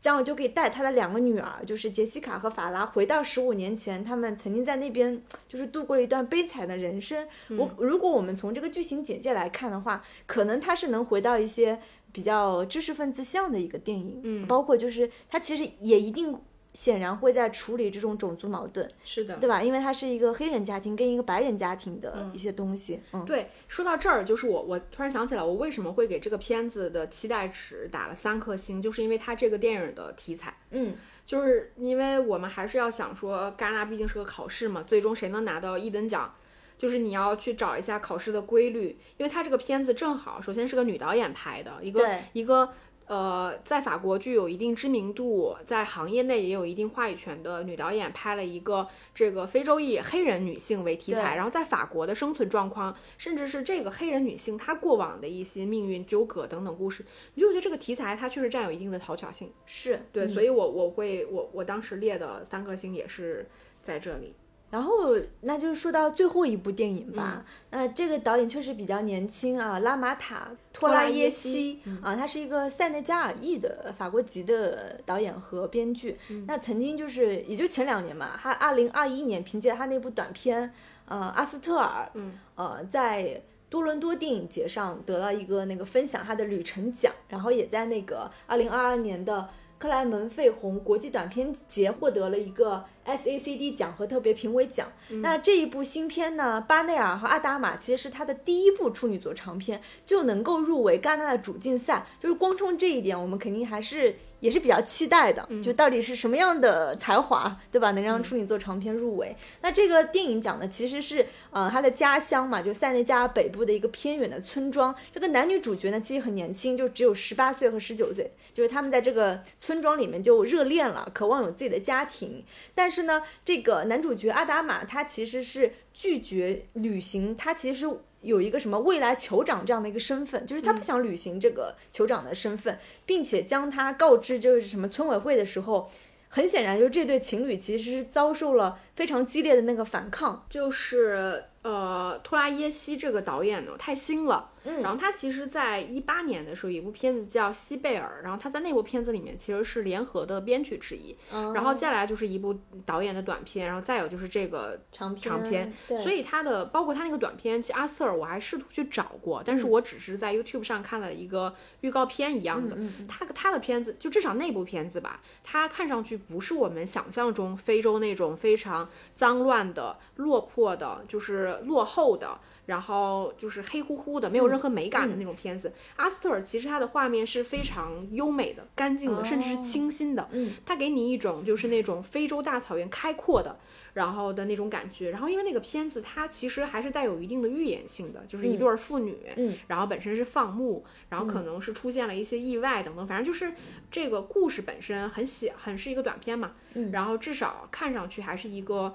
[SPEAKER 2] 这样就可以带他的两个女儿，就是杰西卡和法拉，回到十五年前，他们曾经在那边就是度过了一段悲惨的人生。我如果我们从这个剧情简介来看的话，可能他是能回到一些比较知识分子向的一个电影，
[SPEAKER 1] 嗯，
[SPEAKER 2] 包括就是他其实也一定。显然会在处理这种种族矛盾，
[SPEAKER 1] 是的，
[SPEAKER 2] 对吧？因为它是一个黑人家庭跟一个白人家庭的一些东西。嗯，
[SPEAKER 1] 对。说到这儿，就是我我突然想起来，我为什么会给这个片子的期待值打了三颗星，就是因为它这个电影的题材。
[SPEAKER 2] 嗯，
[SPEAKER 1] 就是因为我们还是要想说，戛纳毕竟是个考试嘛，最终谁能拿到一等奖，就是你要去找一下考试的规律。因为它这个片子正好，首先是个女导演拍的，一个一个。呃，在法国具有一定知名度，在行业内也有一定话语权的女导演拍了一个这个非洲裔黑人女性为题材，然后在法国的生存状况，甚至是这个黑人女性她过往的一些命运纠葛等等故事，你就觉得这个题材它确实占有一定的讨巧性，
[SPEAKER 2] 是
[SPEAKER 1] 对，所以我我会我我当时列的三颗星也是在这里。
[SPEAKER 2] 然后，那就是说到最后一部电影吧。那这个导演确实比较年轻啊，拉马塔托拉耶西啊，他是一个塞内加尔裔的法国籍的导演和编剧。那曾经就是也就前两年嘛，他二零二一年凭借他那部短片呃阿斯特尔，呃在多伦多电影节上得了一个那个分享他的旅程奖，然后也在那个二零二二年的克莱门费红国际短片节获得了一个。SACD 奖和特别评委奖。那这一部新片呢，巴内尔和阿达玛其实是他的第一部处女作长片，就能够入围戛纳的主竞赛。就是光冲这一点，我们肯定还是也是比较期待的。就到底是什么样的才华，对吧？能让处女作长片入围？那这个电影讲的其实是呃他的家乡嘛，就塞内加尔北部的一个偏远的村庄。这个男女主角呢，其实很年轻，就只有十八岁和十九岁。就是他们在这个村庄里面就热恋了，渴望有自己的家庭，但是。是呢，这个男主角阿达玛他其实是拒绝履行，他其实有一个什么未来酋长这样的一个身份，就是他不想履行这个酋长的身份，并且将他告知就是什么村委会的时候，很显然就是这对情侣其实是遭受了非常激烈的那个反抗，
[SPEAKER 1] 就是。呃，托拉耶西这个导演呢太新了，
[SPEAKER 2] 嗯，
[SPEAKER 1] 然后他其实在一八年的时候有一部片子叫《西贝尔》，然后他在那部片子里面其实是联合的编剧之一，然后接下来就是一部导演的短片，然后再有就是这个
[SPEAKER 2] 长
[SPEAKER 1] 片，长
[SPEAKER 2] 片，
[SPEAKER 1] 所以他的包括他那个短片，其实阿瑟尔我还试图去找过，但是我只是在 YouTube 上看了一个预告片一样的，他他的片子就至少那部片子吧，他看上去不是我们想象中非洲那种非常脏乱的、落魄的，就是。落后的，然后就是黑乎乎的，没有任何美感的那种片子。阿斯特尔其实它的画面是非常优美的、干净的，甚至是清新的。
[SPEAKER 2] 嗯，
[SPEAKER 1] 它给你一种就是那种非洲大草原开阔的，然后的那种感觉。然后因为那个片子它其实还是带有一定的预言性的，就是一对儿父女，
[SPEAKER 2] 嗯，
[SPEAKER 1] 然后本身是放牧，然后可能是出现了一些意外等等，反正就是这个故事本身很小，很是一个短片嘛。
[SPEAKER 2] 嗯，
[SPEAKER 1] 然后至少看上去还是一个。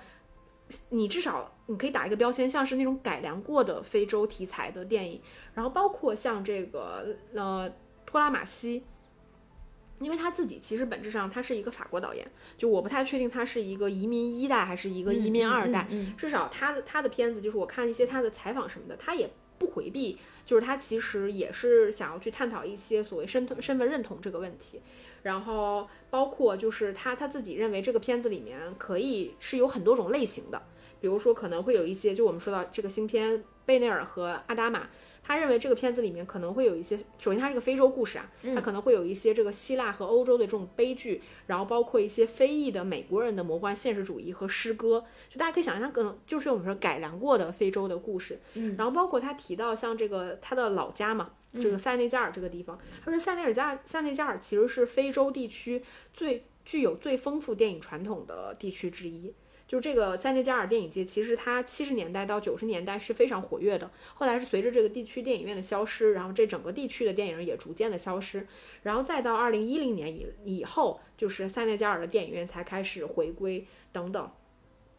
[SPEAKER 1] 你至少你可以打一个标签，像是那种改良过的非洲题材的电影，然后包括像这个呃托拉马西，因为他自己其实本质上他是一个法国导演，就我不太确定他是一个移民一代还是一个移民二代，至少他的他的片子就是我看一些他的采访什么的，他也不回避，就是他其实也是想要去探讨一些所谓身身份认同这个问题。然后包括就是他他自己认为这个片子里面可以是有很多种类型的，比如说可能会有一些，就我们说到这个新片。贝内尔和阿达玛。他认为这个片子里面可能会有一些，首先它是个非洲故事啊，它可能会有一些这个希腊和欧洲的这种悲剧，然后包括一些非裔的美国人的魔幻现实主义和诗歌，就大家可以想象，它可能就是我们说改良过的非洲的故事。
[SPEAKER 2] 嗯，
[SPEAKER 1] 然后包括他提到像这个他的老家嘛，这个塞内加尔这个地方，他说塞内尔加塞内加尔其实是非洲地区最具有最丰富电影传统的地区之一。就这个塞内加尔电影界，其实它七十年代到九十年代是非常活跃的。后来是随着这个地区电影院的消失，然后这整个地区的电影也逐渐的消失。然后再到二零一零年以以后，就是塞内加尔的电影院才开始回归等等。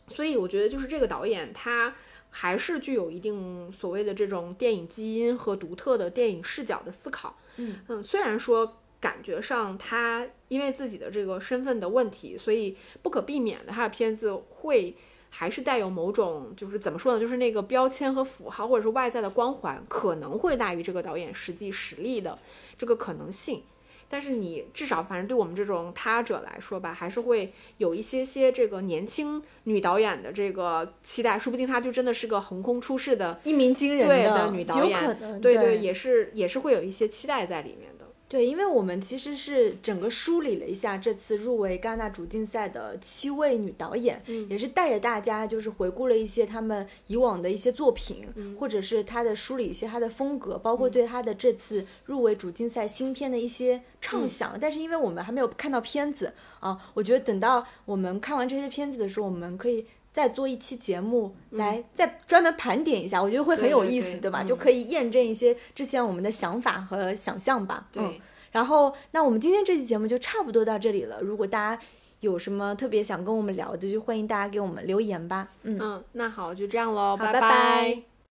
[SPEAKER 1] 所以我觉得，就是这个导演他还是具有一定所谓的这种电影基因和独特的电影视角的思考。
[SPEAKER 2] 嗯
[SPEAKER 1] 嗯，虽然说。感觉上，他因为自己的这个身份的问题，所以不可避免的，他的片子会还是带有某种，就是怎么说呢，就是那个标签和符号，或者是外在的光环，可能会大于这个导演实际实力的这个可能性。但是你至少，反正对我们这种他者来说吧，还是会有一些些这个年轻女导演的这个期待，说不定她就真的是个横空出世的
[SPEAKER 2] 一鸣惊人
[SPEAKER 1] 的女导
[SPEAKER 2] 演，
[SPEAKER 1] 对
[SPEAKER 2] 对，
[SPEAKER 1] 也是也是会有一些期待在里面的。
[SPEAKER 2] 对，因为我们其实是整个梳理了一下这次入围戛纳主竞赛的七位女导演，
[SPEAKER 1] 嗯，
[SPEAKER 2] 也是带着大家就是回顾了一些他们以往的一些作品，或者是她的梳理一些她的风格，包括对她的这次入围主竞赛新片的一些畅想。但是因为我们还没有看到片子啊，我觉得等到我们看完这些片子的时候，我们可以再做一期节目来再专门盘点一下，我觉得会很有意思，
[SPEAKER 1] 对
[SPEAKER 2] 吧？就可以验证一些之前我们的想法和想象吧。
[SPEAKER 1] 对。
[SPEAKER 2] 然后，那我们今天这期节目就差不多到这里了。如果大家有什么特别想跟我们聊的，就欢迎大家给我们留言吧。
[SPEAKER 1] 嗯嗯，那好，就这样喽，
[SPEAKER 2] 拜
[SPEAKER 1] 拜。